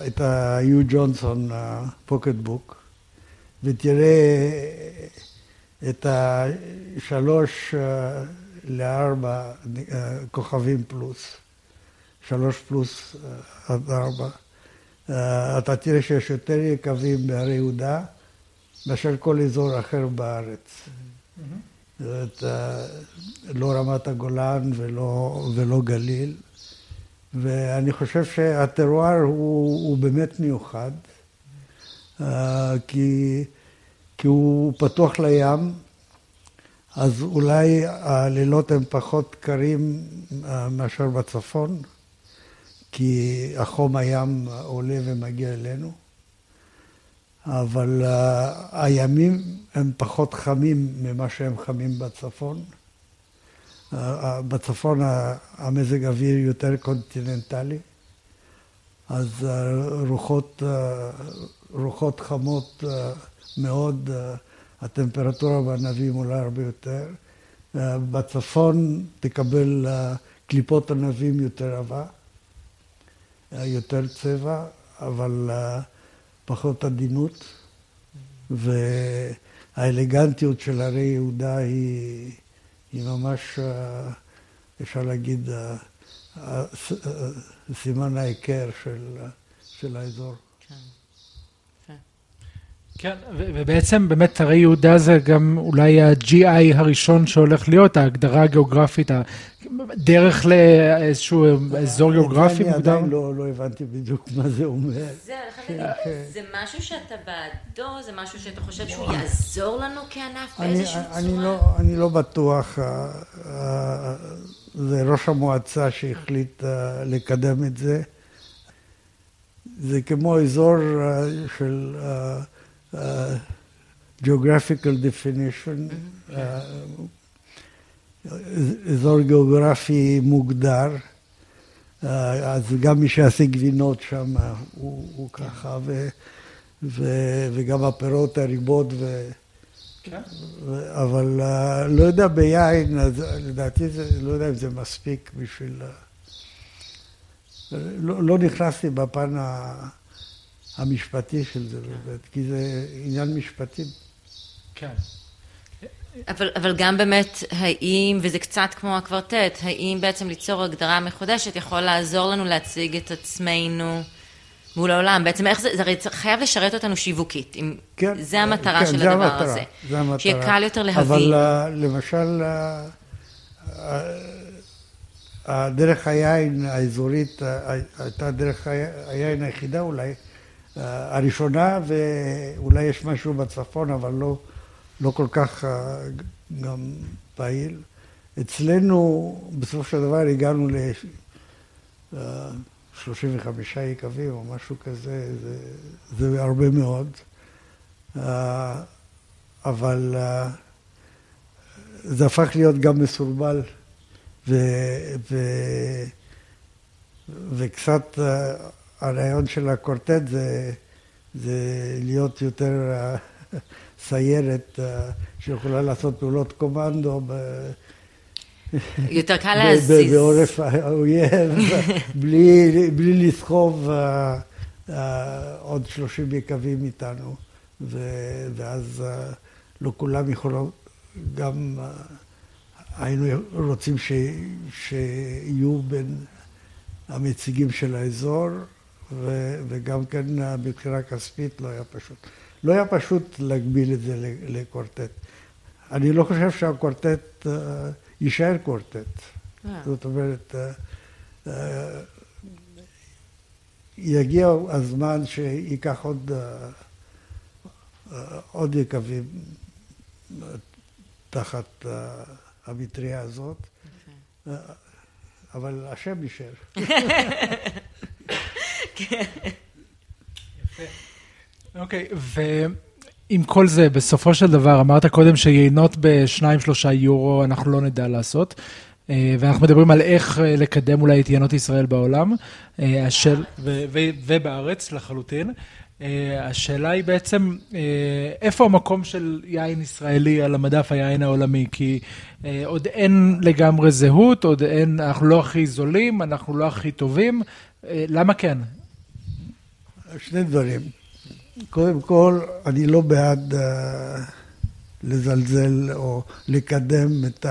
Speaker 3: את, ה-U ג'ונסון פוקט בוק, ותראה את השלוש אה, לארבע אה, כוכבים פלוס, שלוש פלוס אה, עד ארבע, אתה תראה שיש יותר יקבים בהרי יהודה מאשר כל אזור אחר בארץ. זאת אומרת, אה, לא רמת הגולן ולא, ולא גליל. ואני חושב שהטרואר הוא, הוא באמת מיוחד, כי, כי הוא פתוח לים, אז אולי הלילות הם פחות קרים אה, מאשר בצפון, כי החום הים עולה ומגיע אלינו. אבל uh, הימים הם פחות חמים ממה שהם חמים בצפון. בצפון המזג האוויר יותר קונטיננטלי, אז uh, רוחות, חמות uh, מאוד, uh, הטמפרטורה בענבים עולה הרבה יותר. Uh, בצפון תקבל קליפות ענבים יותר עבה, יותר צבע, אבל פחות עדינות, והאלגנטיות של הרי יהודה היא, היא ממש, אה, אפשר להגיד, אה, אה, אה, סימן ההיכר של, של האזור.
Speaker 1: כן, ו- ובעצם באמת הרי יהודה זה גם אולי ה-GI הראשון שהולך להיות, ההגדרה הגיאוגרפית, הדרך לאיזשהו אזור גיאוגרפי
Speaker 3: אני
Speaker 1: מוגדר.
Speaker 3: עדיין לא, לא הבנתי בדיוק מה זה אומר.
Speaker 2: זה, אני להגיד, זה משהו שאתה בעדו, זה משהו שאתה חושב שהוא יעזור לנו כענף
Speaker 3: אני,
Speaker 2: באיזושהי
Speaker 3: אני,
Speaker 2: צורה?
Speaker 3: לא, אני לא בטוח, אה, אה, זה ראש המועצה שהחליט אה, לקדם את זה. זה כמו אזור של אה, אה, geographical definition, אזור גיאוגרפי מוגדר. אה, אז גם מי שיעשה גבינות שם הוא, הוא ככה, ו, ו, וגם הפירות, הריבות ו... ו- אבל לא יודע ביין, אז לדעתי זה, לא יודע אם זה מספיק בשביל... לא, לא נכנסתי בפן ה- המשפטי של זה באמת, כי זה עניין משפטי.
Speaker 1: כן.
Speaker 2: אבל, אבל גם באמת, האם, וזה קצת כמו הקוורטט, האם בעצם ליצור הגדרה מחודשת יכול לעזור לנו להציג את עצמנו מול העולם? בעצם איך זה, זה הרי חייב לשרת אותנו שיווקית. אם,
Speaker 3: כן,
Speaker 2: זה המטרה
Speaker 3: כן,
Speaker 2: של
Speaker 3: זה
Speaker 2: הדבר
Speaker 3: המטרה,
Speaker 2: הזה.
Speaker 3: זה המטרה.
Speaker 2: שיהיה קל יותר להבין.
Speaker 3: אבל אה, למשל, אה, אה, הדרך היין האזורית אה, הייתה דרך היין היחידה אולי, אה, הראשונה, ואולי יש משהו בצפון, אבל לא, לא כל כך אה, גם פעיל. אצלנו, בסופו של דבר, הגענו ל... אה, 35 יקבים או משהו כזה, זה, זה הרבה מאוד. אה, אבל אה, זה הפך להיות גם מסורבל, ו, ו, וקצת אה, הרעיון של הקורטט זה, זה להיות יותר סיירת אה, שיכולה לעשות פעולות קומנדו. ב,
Speaker 2: יותר קל להזיז.
Speaker 3: בעורף האויב, בלי, בלי לסחוב אה, אה, עוד 30 יקבים איתנו, ואז לא כולם יכולים, גם היינו רוצים ש- שיהיו בין המציגים של האזור, ו- וגם כן אה, מבחינה כספית לא היה פשוט. לא היה פשוט להגביל את זה לקורטט. אני לא חושב שהקורטט אה, יישאר קורטט.
Speaker 2: אה.
Speaker 3: זאת אומרת, אה, אה, יגיע הזמן שייקח עוד, אה, אה, עוד יקבים תחת אה, המטריה הזאת, אה, אבל השם יישאר. *laughs*
Speaker 1: אוקיי, ועם כל זה, בסופו של דבר, אמרת קודם שיינות בשניים, שלושה יורו אנחנו לא נדע לעשות, אה, ואנחנו מדברים על איך אה, לקדם אולי את יינות ישראל בעולם, אה, השאל, ו- ו- ובארץ לחלוטין. השאלה היא בעצם, איפה המקום של יין ישראלי על המדף היין העולמי? כי עוד אין לגמרי זהות, עוד אין, אנחנו לא הכי זולים, אנחנו לא הכי טובים. למה כן?
Speaker 3: שני דברים. קודם כל, אני לא בעד uh, לזלזל או לקדם את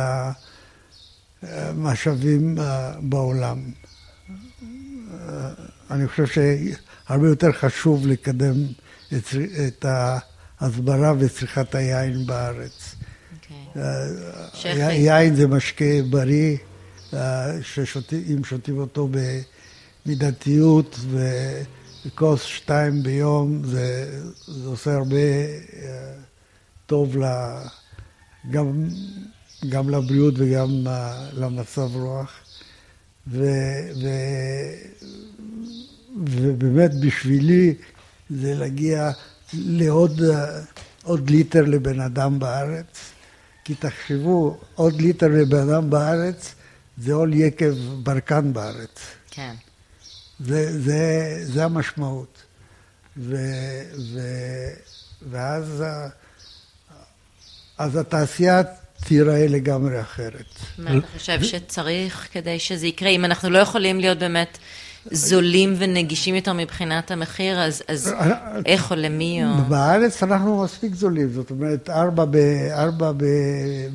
Speaker 3: המשאבים uh, בעולם. Uh, אני חושב שהרבה יותר חשוב לקדם את, את ההסברה וצריכת היין בארץ.
Speaker 2: אוקיי.
Speaker 3: אה,
Speaker 2: שכי.
Speaker 3: יין זה משקה בריא, אה, שאם שותים אותו במידתיות וכוס שתיים ביום, זה, זה עושה הרבה אה, טוב ל, גם, גם לבריאות וגם למצב רוח. ו, ו, ובאמת בשבילי זה להגיע לעוד אה, עוד ליטר לבן אדם בארץ. כי תחשבו, עוד ליטר לבן אדם בארץ זה עוד יקב ברקן בארץ.
Speaker 2: כן.
Speaker 3: זה, זה, זה המשמעות. ו, ו, ואז ה- אז התעשייה תיראה לגמרי אחרת.
Speaker 2: מה אתה חושב שצריך כדי שזה יקרה? אם אנחנו לא יכולים להיות באמת זולים ונגישים יותר מבחינת המחיר, אז, אז איך או למי או...
Speaker 3: בארץ אנחנו מספיק זולים, זאת אומרת, ארבע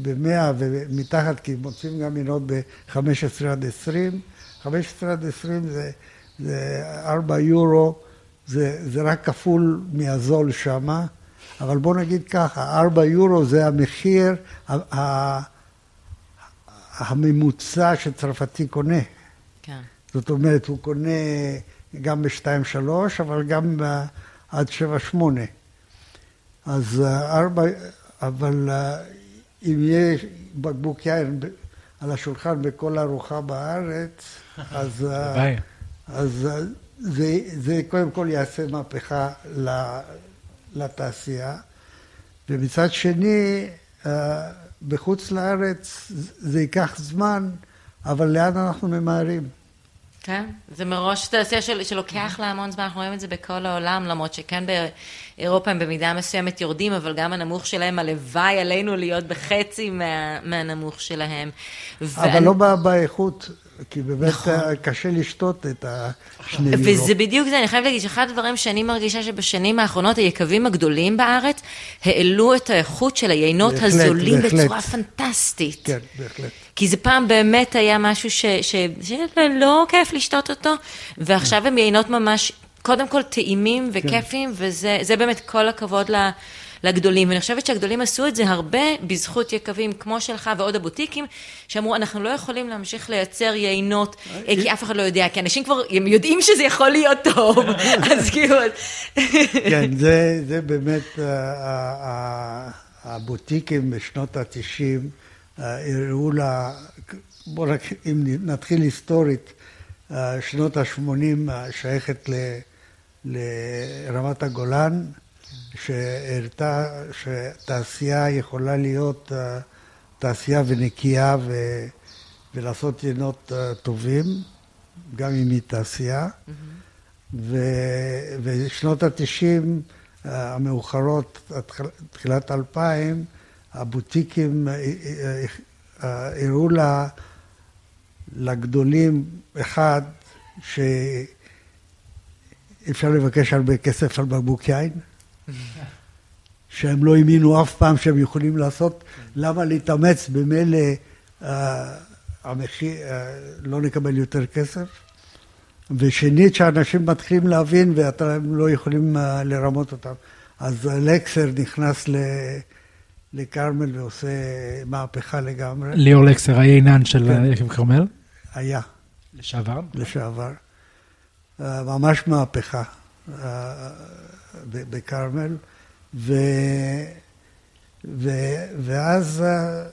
Speaker 3: במאה ומתחת, כי מוצאים גם מנות ב-15 עד 20. 15 עד 20 זה, זה 4 יורו, זה, זה רק כפול מהזול שמה, אבל בוא נגיד ככה, 4 יורו זה המחיר ה- ה- הממוצע שצרפתי קונה.
Speaker 2: כן.
Speaker 3: זאת אומרת, הוא קונה גם ב-2-3, אבל גם ב- עד 7-8. אז אה, ארבע, אבל אה, אם יהיה בקבוק יין על השולחן בכל ארוחה בארץ, אז, אה. אז אה, זה, זה קודם כל יעשה מהפכה לתעשייה. ומצד שני, אה, בחוץ לארץ זה ייקח זמן, אבל לאן אנחנו ממהרים?
Speaker 2: כן, זה מראש תעשייה של, שלוקח לה המון זמן, אנחנו רואים את זה בכל העולם, למרות שכן אירופה הם במידה מסוימת יורדים, אבל גם הנמוך שלהם, הלוואי עלינו להיות בחצי מה, מהנמוך שלהם.
Speaker 3: אבל ואני... לא באיכות. כי באמת נכון. קשה לשתות את השני
Speaker 2: לירות. וזה בדיוק זה, אני חייבת להגיד שאחד הדברים שאני מרגישה שבשנים האחרונות היקבים הגדולים בארץ העלו את האיכות של היינות בהחלט, הזולים בהחלט. בצורה פנטסטית.
Speaker 3: כן, בהחלט.
Speaker 2: כי זה פעם באמת היה משהו ש, ש, שלא כיף לשתות אותו, ועכשיו הם יינות ממש, קודם כל טעימים כן. וכיפים, כן. וזה באמת כל הכבוד ל... לגדולים, ואני חושבת שהגדולים עשו את זה הרבה בזכות יקבים כמו שלך ועוד הבוטיקים, שאמרו, אנחנו לא יכולים להמשיך לייצר יינות, אה, כי אף אחד לא יודע, כי אנשים כבר, הם יודעים שזה יכול להיות טוב, *laughs* אז כאילו...
Speaker 3: כן, זה באמת, אה, הבוטיקים בשנות ה-90 אה, הראו לה, בואו רק, אם נתחיל היסטורית, שנות ה-80 שייכת לרמת הגולן, שהראתה שתעשייה יכולה להיות אה, תעשייה ונקייה ו, ולעשות יינות אה, טובים, גם אם היא תעשייה. Mm-hmm. ושנות התשעים אה, המאוחרות, תחילת אלפיים, הבוטיקים הראו לה, לגדולים, אחד, שאפשר לבקש הרבה כסף על בקבוק יין. שהם לא האמינו אף פעם שהם יכולים לעשות, למה להתאמץ במילא אה, המחיר, אה, לא נקבל יותר כסף? ושנית, שאנשים מתחילים להבין ואתם לא יכולים אה, לרמות אותם. אז לקסר נכנס לכרמל ועושה מהפכה לגמרי.
Speaker 1: ליאור לקסר, היינן של כן. יקב כרמל?
Speaker 3: היה.
Speaker 1: לשעבר?
Speaker 3: לשעבר. ממש מהפכה. בכרמל, ו, ו, ואז אה,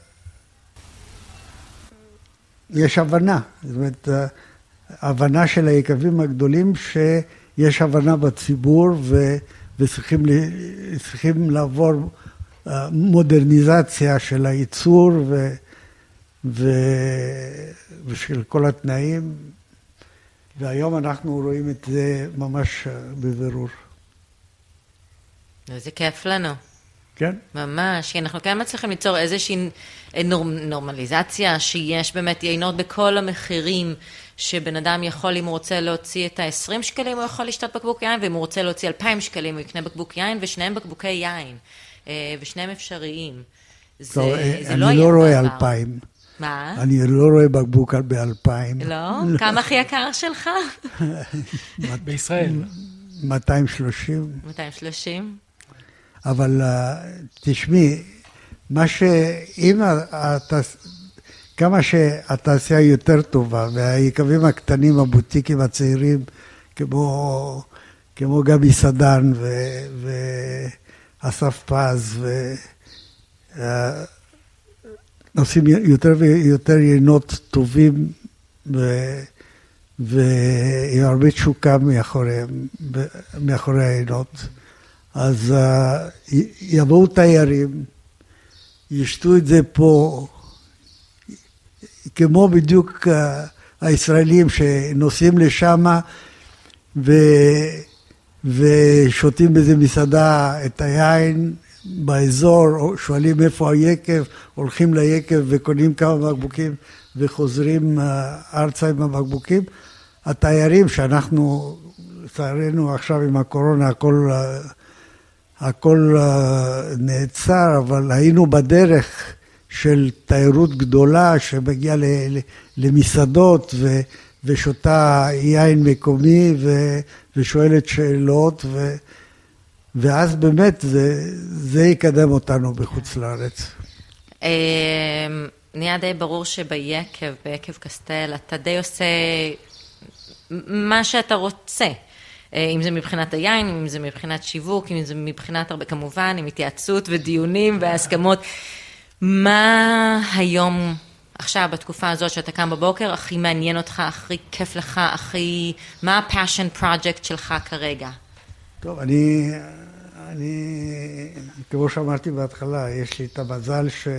Speaker 3: יש הבנה, זאת אומרת, אה, הבנה של היקבים הגדולים שיש הבנה בציבור ו, וצריכים לעבור אה, מודרניזציה של הייצור ו, ו, ושל כל התנאים, והיום אנחנו רואים את זה ממש בבירור.
Speaker 2: איזה כיף לנו.
Speaker 3: כן.
Speaker 2: ממש, כי אנחנו כן מצליחים ליצור איזושהי נור, נורמליזציה, שיש באמת יינות בכל המחירים, שבן אדם יכול, אם הוא רוצה להוציא את ה-20 שקלים, הוא יכול לשתות בקבוק יין, ואם הוא רוצה להוציא 2,000 שקלים, הוא יקנה בקבוק יין, ושניהם בקבוקי יין, אה, ושניהם אפשריים.
Speaker 3: זה, טוב, אה, זה לא אני לא, לא רואה 2,000.
Speaker 2: מה?
Speaker 3: אני לא רואה בקבוק ב-2,000.
Speaker 2: לא? כמה הכי יקר שלך? *laughs*
Speaker 1: בישראל.
Speaker 3: 230.
Speaker 2: 230?
Speaker 3: אבל אה, תשמעי, מה ש... אם התעש... כמה שהתעשייה יותר טובה, והיקבים הקטנים, הבוטיקים הצעירים, כמו, כמו גבי סדן ו... ואסף פז, ו... אה, עושים יותר ויותר יינות טובים ו... ועם הרבה תשוקה מאחוריהם, מאחורי היינות. אז uh, יבואו תיירים, ישתו את זה פה, כמו בדיוק uh, הישראלים שנוסעים לשם ו... ושותים באיזה מסעדה את היין באזור, שואלים איפה היקב, הולכים ליקב וקונים כמה בקבוקים וחוזרים uh, ארצה עם הבקבוקים. התיירים שאנחנו, לצערנו עכשיו עם הקורונה הכל הכל אה, נעצר, אבל היינו בדרך של תיירות גדולה שמגיעה למסעדות ו, ושותה יין מקומי ו, ושואלת שאלות, ו, ואז באמת זה, זה יקדם אותנו בחוץ לארץ.
Speaker 2: אמ, נהיה די ברור שביקב, ביקב קסטל, אתה די עושה מה שאתה רוצה. אה, אם זה מבחינת היין, אם זה מבחינת שיווק, אם זה מבחינת הרבה, כמובן, עם התייעצות ודיונים והסכמות. מה היום, עכשיו, בתקופה הזאת שאתה קם בבוקר, הכי מעניין אותך, הכי כיף לך, הכי... מה ה-passion project שלך כרגע?
Speaker 3: טוב, אני, אני, כמו שאמרתי בהתחלה, יש לי את המזל שלא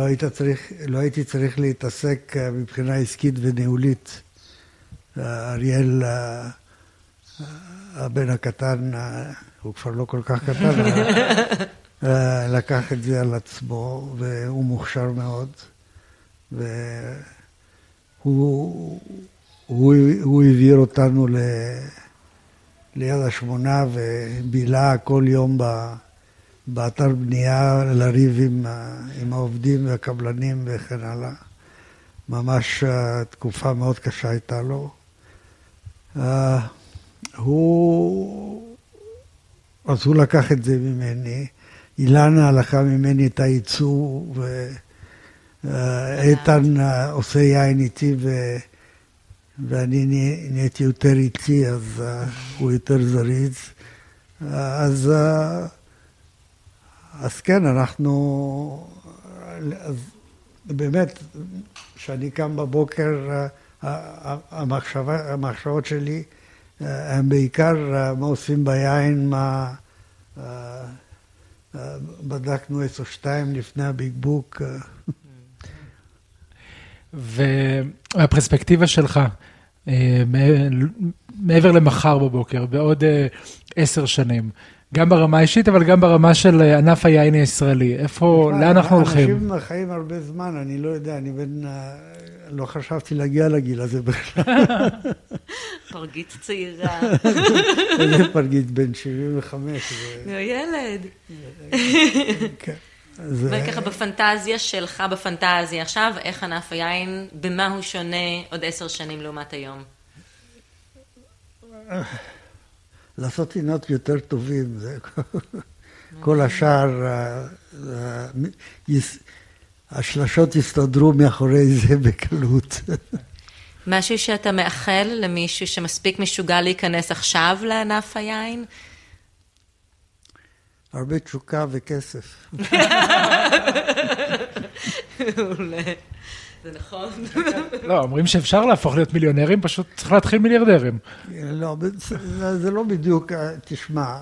Speaker 3: היית צריך, לא הייתי צריך להתעסק מבחינה עסקית וניהולית אריאל הבן הקטן, הוא כבר לא כל כך קטן, לקח את זה על עצמו, והוא מוכשר מאוד. והוא הוא, הוא העביר אותנו ל, ליד השמונה ובילה כל יום ב, באתר בנייה לריב עם, עם העובדים והקבלנים וכן הלאה. ממש תקופה מאוד קשה הייתה לו. Uh, הוא, אז הוא לקח את זה ממני. אילנה לקחה ממני את הייצור, ואיתן uh, עושה יין איתי, ו... ואני נהייתי יותר איטי, אז uh, הוא יותר זריז. Uh, אז, אז כן, אנחנו... אז באמת, כשאני קם בבוקר, uh, המחשבה, המחשבות שלי הן בעיקר uh, מה עושים ביין, מה... Uh, בדקנו עשר שתיים לפני הבקבוק.
Speaker 1: והפרספקטיבה שלך, אה, מעבר למחר בבוקר, בעוד אה, עשר שנים, גם ברמה האישית, אבל גם ברמה של אה, ענף היין הישראלי. איפה, לאן אנחנו הולכים?
Speaker 3: אנשים חיים הרבה זמן, אני לא יודע, אני בן... לא חשבתי להגיע לגיל הזה בכלל. *laughs*
Speaker 2: פרגית צעירה. *laughs*
Speaker 3: איזה פרגית, בן 75.
Speaker 2: נו, ילד. כן. וככה בפנטזיה שלך, בפנטזיה עכשיו, איך ענף היין, במה הוא שונה עוד עשר שנים לעומת היום?
Speaker 3: לעשות עינות יותר טובים, זה כל השאר, אה, אה, השלשות יסתדרו מאחורי זה *laughs* בקלות.
Speaker 2: משהו שאתה מאחל למישהו שמספיק משוגע להיכנס עכשיו לענף היין?
Speaker 3: הרבה תשוקה וכסף.
Speaker 2: זה נכון.
Speaker 1: לא, אומרים שאפשר להפוך להיות מיליונרים, פשוט צריך להתחיל מיליארדרים.
Speaker 3: לא, זה לא בדיוק, תשמע,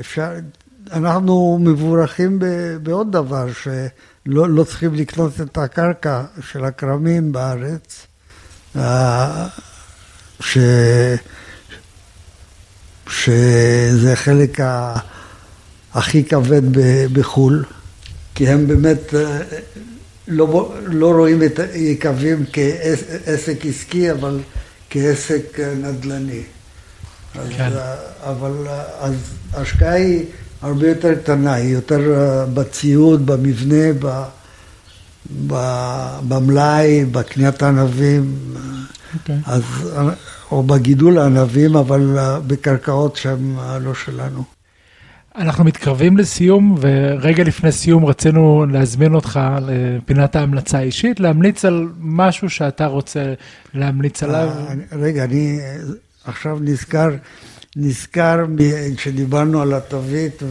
Speaker 3: אפשר, אנחנו מבורכים בעוד דבר, שלא לא צריכים לקנות את הקרקע של הכרמים בארץ, ש... שזה החלק הכי כבד בחו"ל, כי הם באמת אה, לא, לא רואים את היקבים כעסק עסקי, אבל כעסק נדל"ני. כן. אז, אה, אבל אה, אז ההשקעה היא הרבה יותר קטנה, היא יותר בציוד, במבנה, ב, ב, במלאי, בקניית הענבים. Okay. אוקיי. אז או בגידול הענבים, אבל אה, בקרקעות שהן אה, לא שלנו.
Speaker 1: אנחנו מתקרבים לסיום, ורגע לפני סיום רצינו להזמין אותך לפינת ההמלצה האישית, להמליץ על משהו שאתה רוצה להמליץ עליו. אה,
Speaker 3: רגע, אני עכשיו נזכר, נזכר כשדיברנו על התווית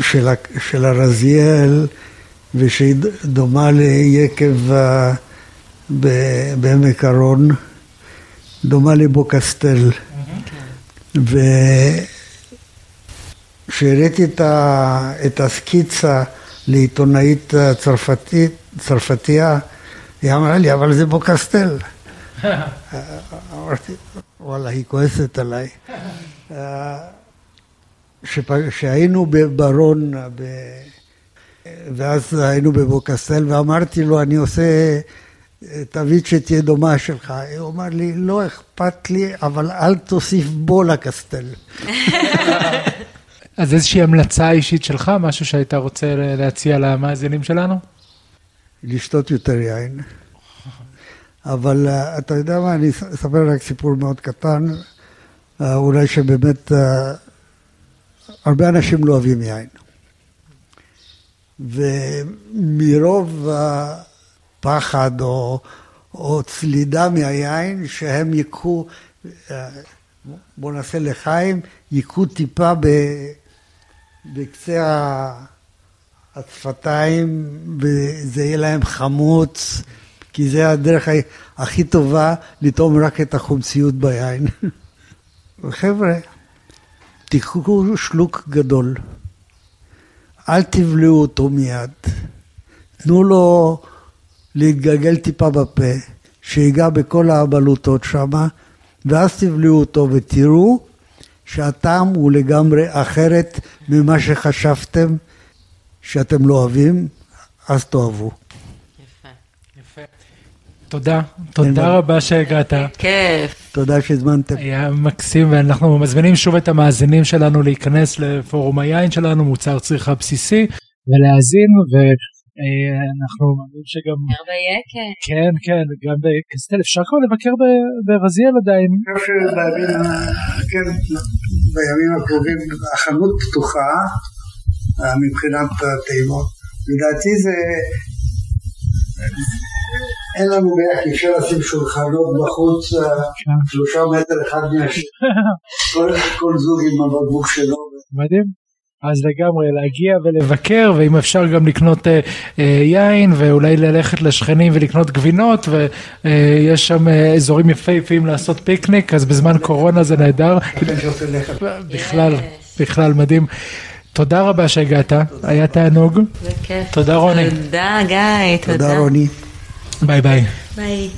Speaker 3: של, של הרזיאל, ושהיא דומה ליקב בעמק הרון. דומה לבוקסטל. וכשהראיתי את הסקיצה לעיתונאית צרפתית, צרפתייה, היא אמרה לי, אבל זה בוקסטל. *laughs* אמרתי, וואלה, היא כועסת עליי. כשהיינו בברון, ואז היינו בבוקסטל, ואמרתי לו, אני עושה תווית שתהיה דומה שלך. הוא אמר לי, לא אכפת לי, אבל אל תוסיף בו לקסטל. *laughs*
Speaker 1: אז איזושהי המלצה אישית שלך, משהו שהיית רוצה להציע למאזינים שלנו?
Speaker 3: לשתות יותר יין. אבל uh, אתה יודע מה, אני אספר רק סיפור מאוד קטן, uh, אולי שבאמת uh, הרבה אנשים לא אוהבים יין. ומרוב פחד או, או צלידה מהיין, שהם ייקחו, אה, בואו נעשה לחיים, ייקחו טיפה ב, בקצה השפתיים וזה יהיה להם חמוץ, כי זה הדרך הכי טובה לטעום רק את החומציות ביין. *laughs* וחבר'ה, תיקחו שלוק גדול, אל תבלעו אותו מיד, תנו לו להתגלגל טיפה בפה, שיגע בכל הבלוטות שם, ואז תבלעו אותו ותראו שהטעם הוא לגמרי אחרת ממה שחשבתם שאתם לא אוהבים, אז תאהבו.
Speaker 1: תודה, תודה רבה שהגעת.
Speaker 2: כיף.
Speaker 3: תודה שהזמנתם.
Speaker 1: היה מקסים, ואנחנו מזמינים שוב את המאזינים שלנו להיכנס לפורום היין שלנו, מוצר צריכה בסיסי, ולהאזין, ואנחנו מאמינים שגם...
Speaker 2: הרבה יקר.
Speaker 1: כן, כן, גם בקסטל, אפשר כבר לבקר ברזיאל עדיין.
Speaker 3: אני חושב שבימים, כן, בימים הקרובים החנות פתוחה אה, מבחינת הטעימות. לדעתי זה... אין לנו בעיה, כי אפשר לשים שולחנות בחוץ, אה, שלושה מטר אחד מהשני. *laughs* כל זוג עם הבקבוק שלו.
Speaker 1: מדהים. אז לגמרי להגיע ולבקר ואם אפשר גם לקנות אה, אה, יין ואולי ללכת לשכנים ולקנות גבינות ויש אה, שם אה, אזורים יפהפיים לעשות פיקניק אז בזמן קורונה זה נהדר. בכלל, בכלל מדהים. תודה רבה שהגעת, היה תענוג.
Speaker 2: בכיף.
Speaker 1: תודה רוני.
Speaker 2: תודה גיא, תודה.
Speaker 3: תודה רוני.
Speaker 1: ביי ביי.
Speaker 2: ביי.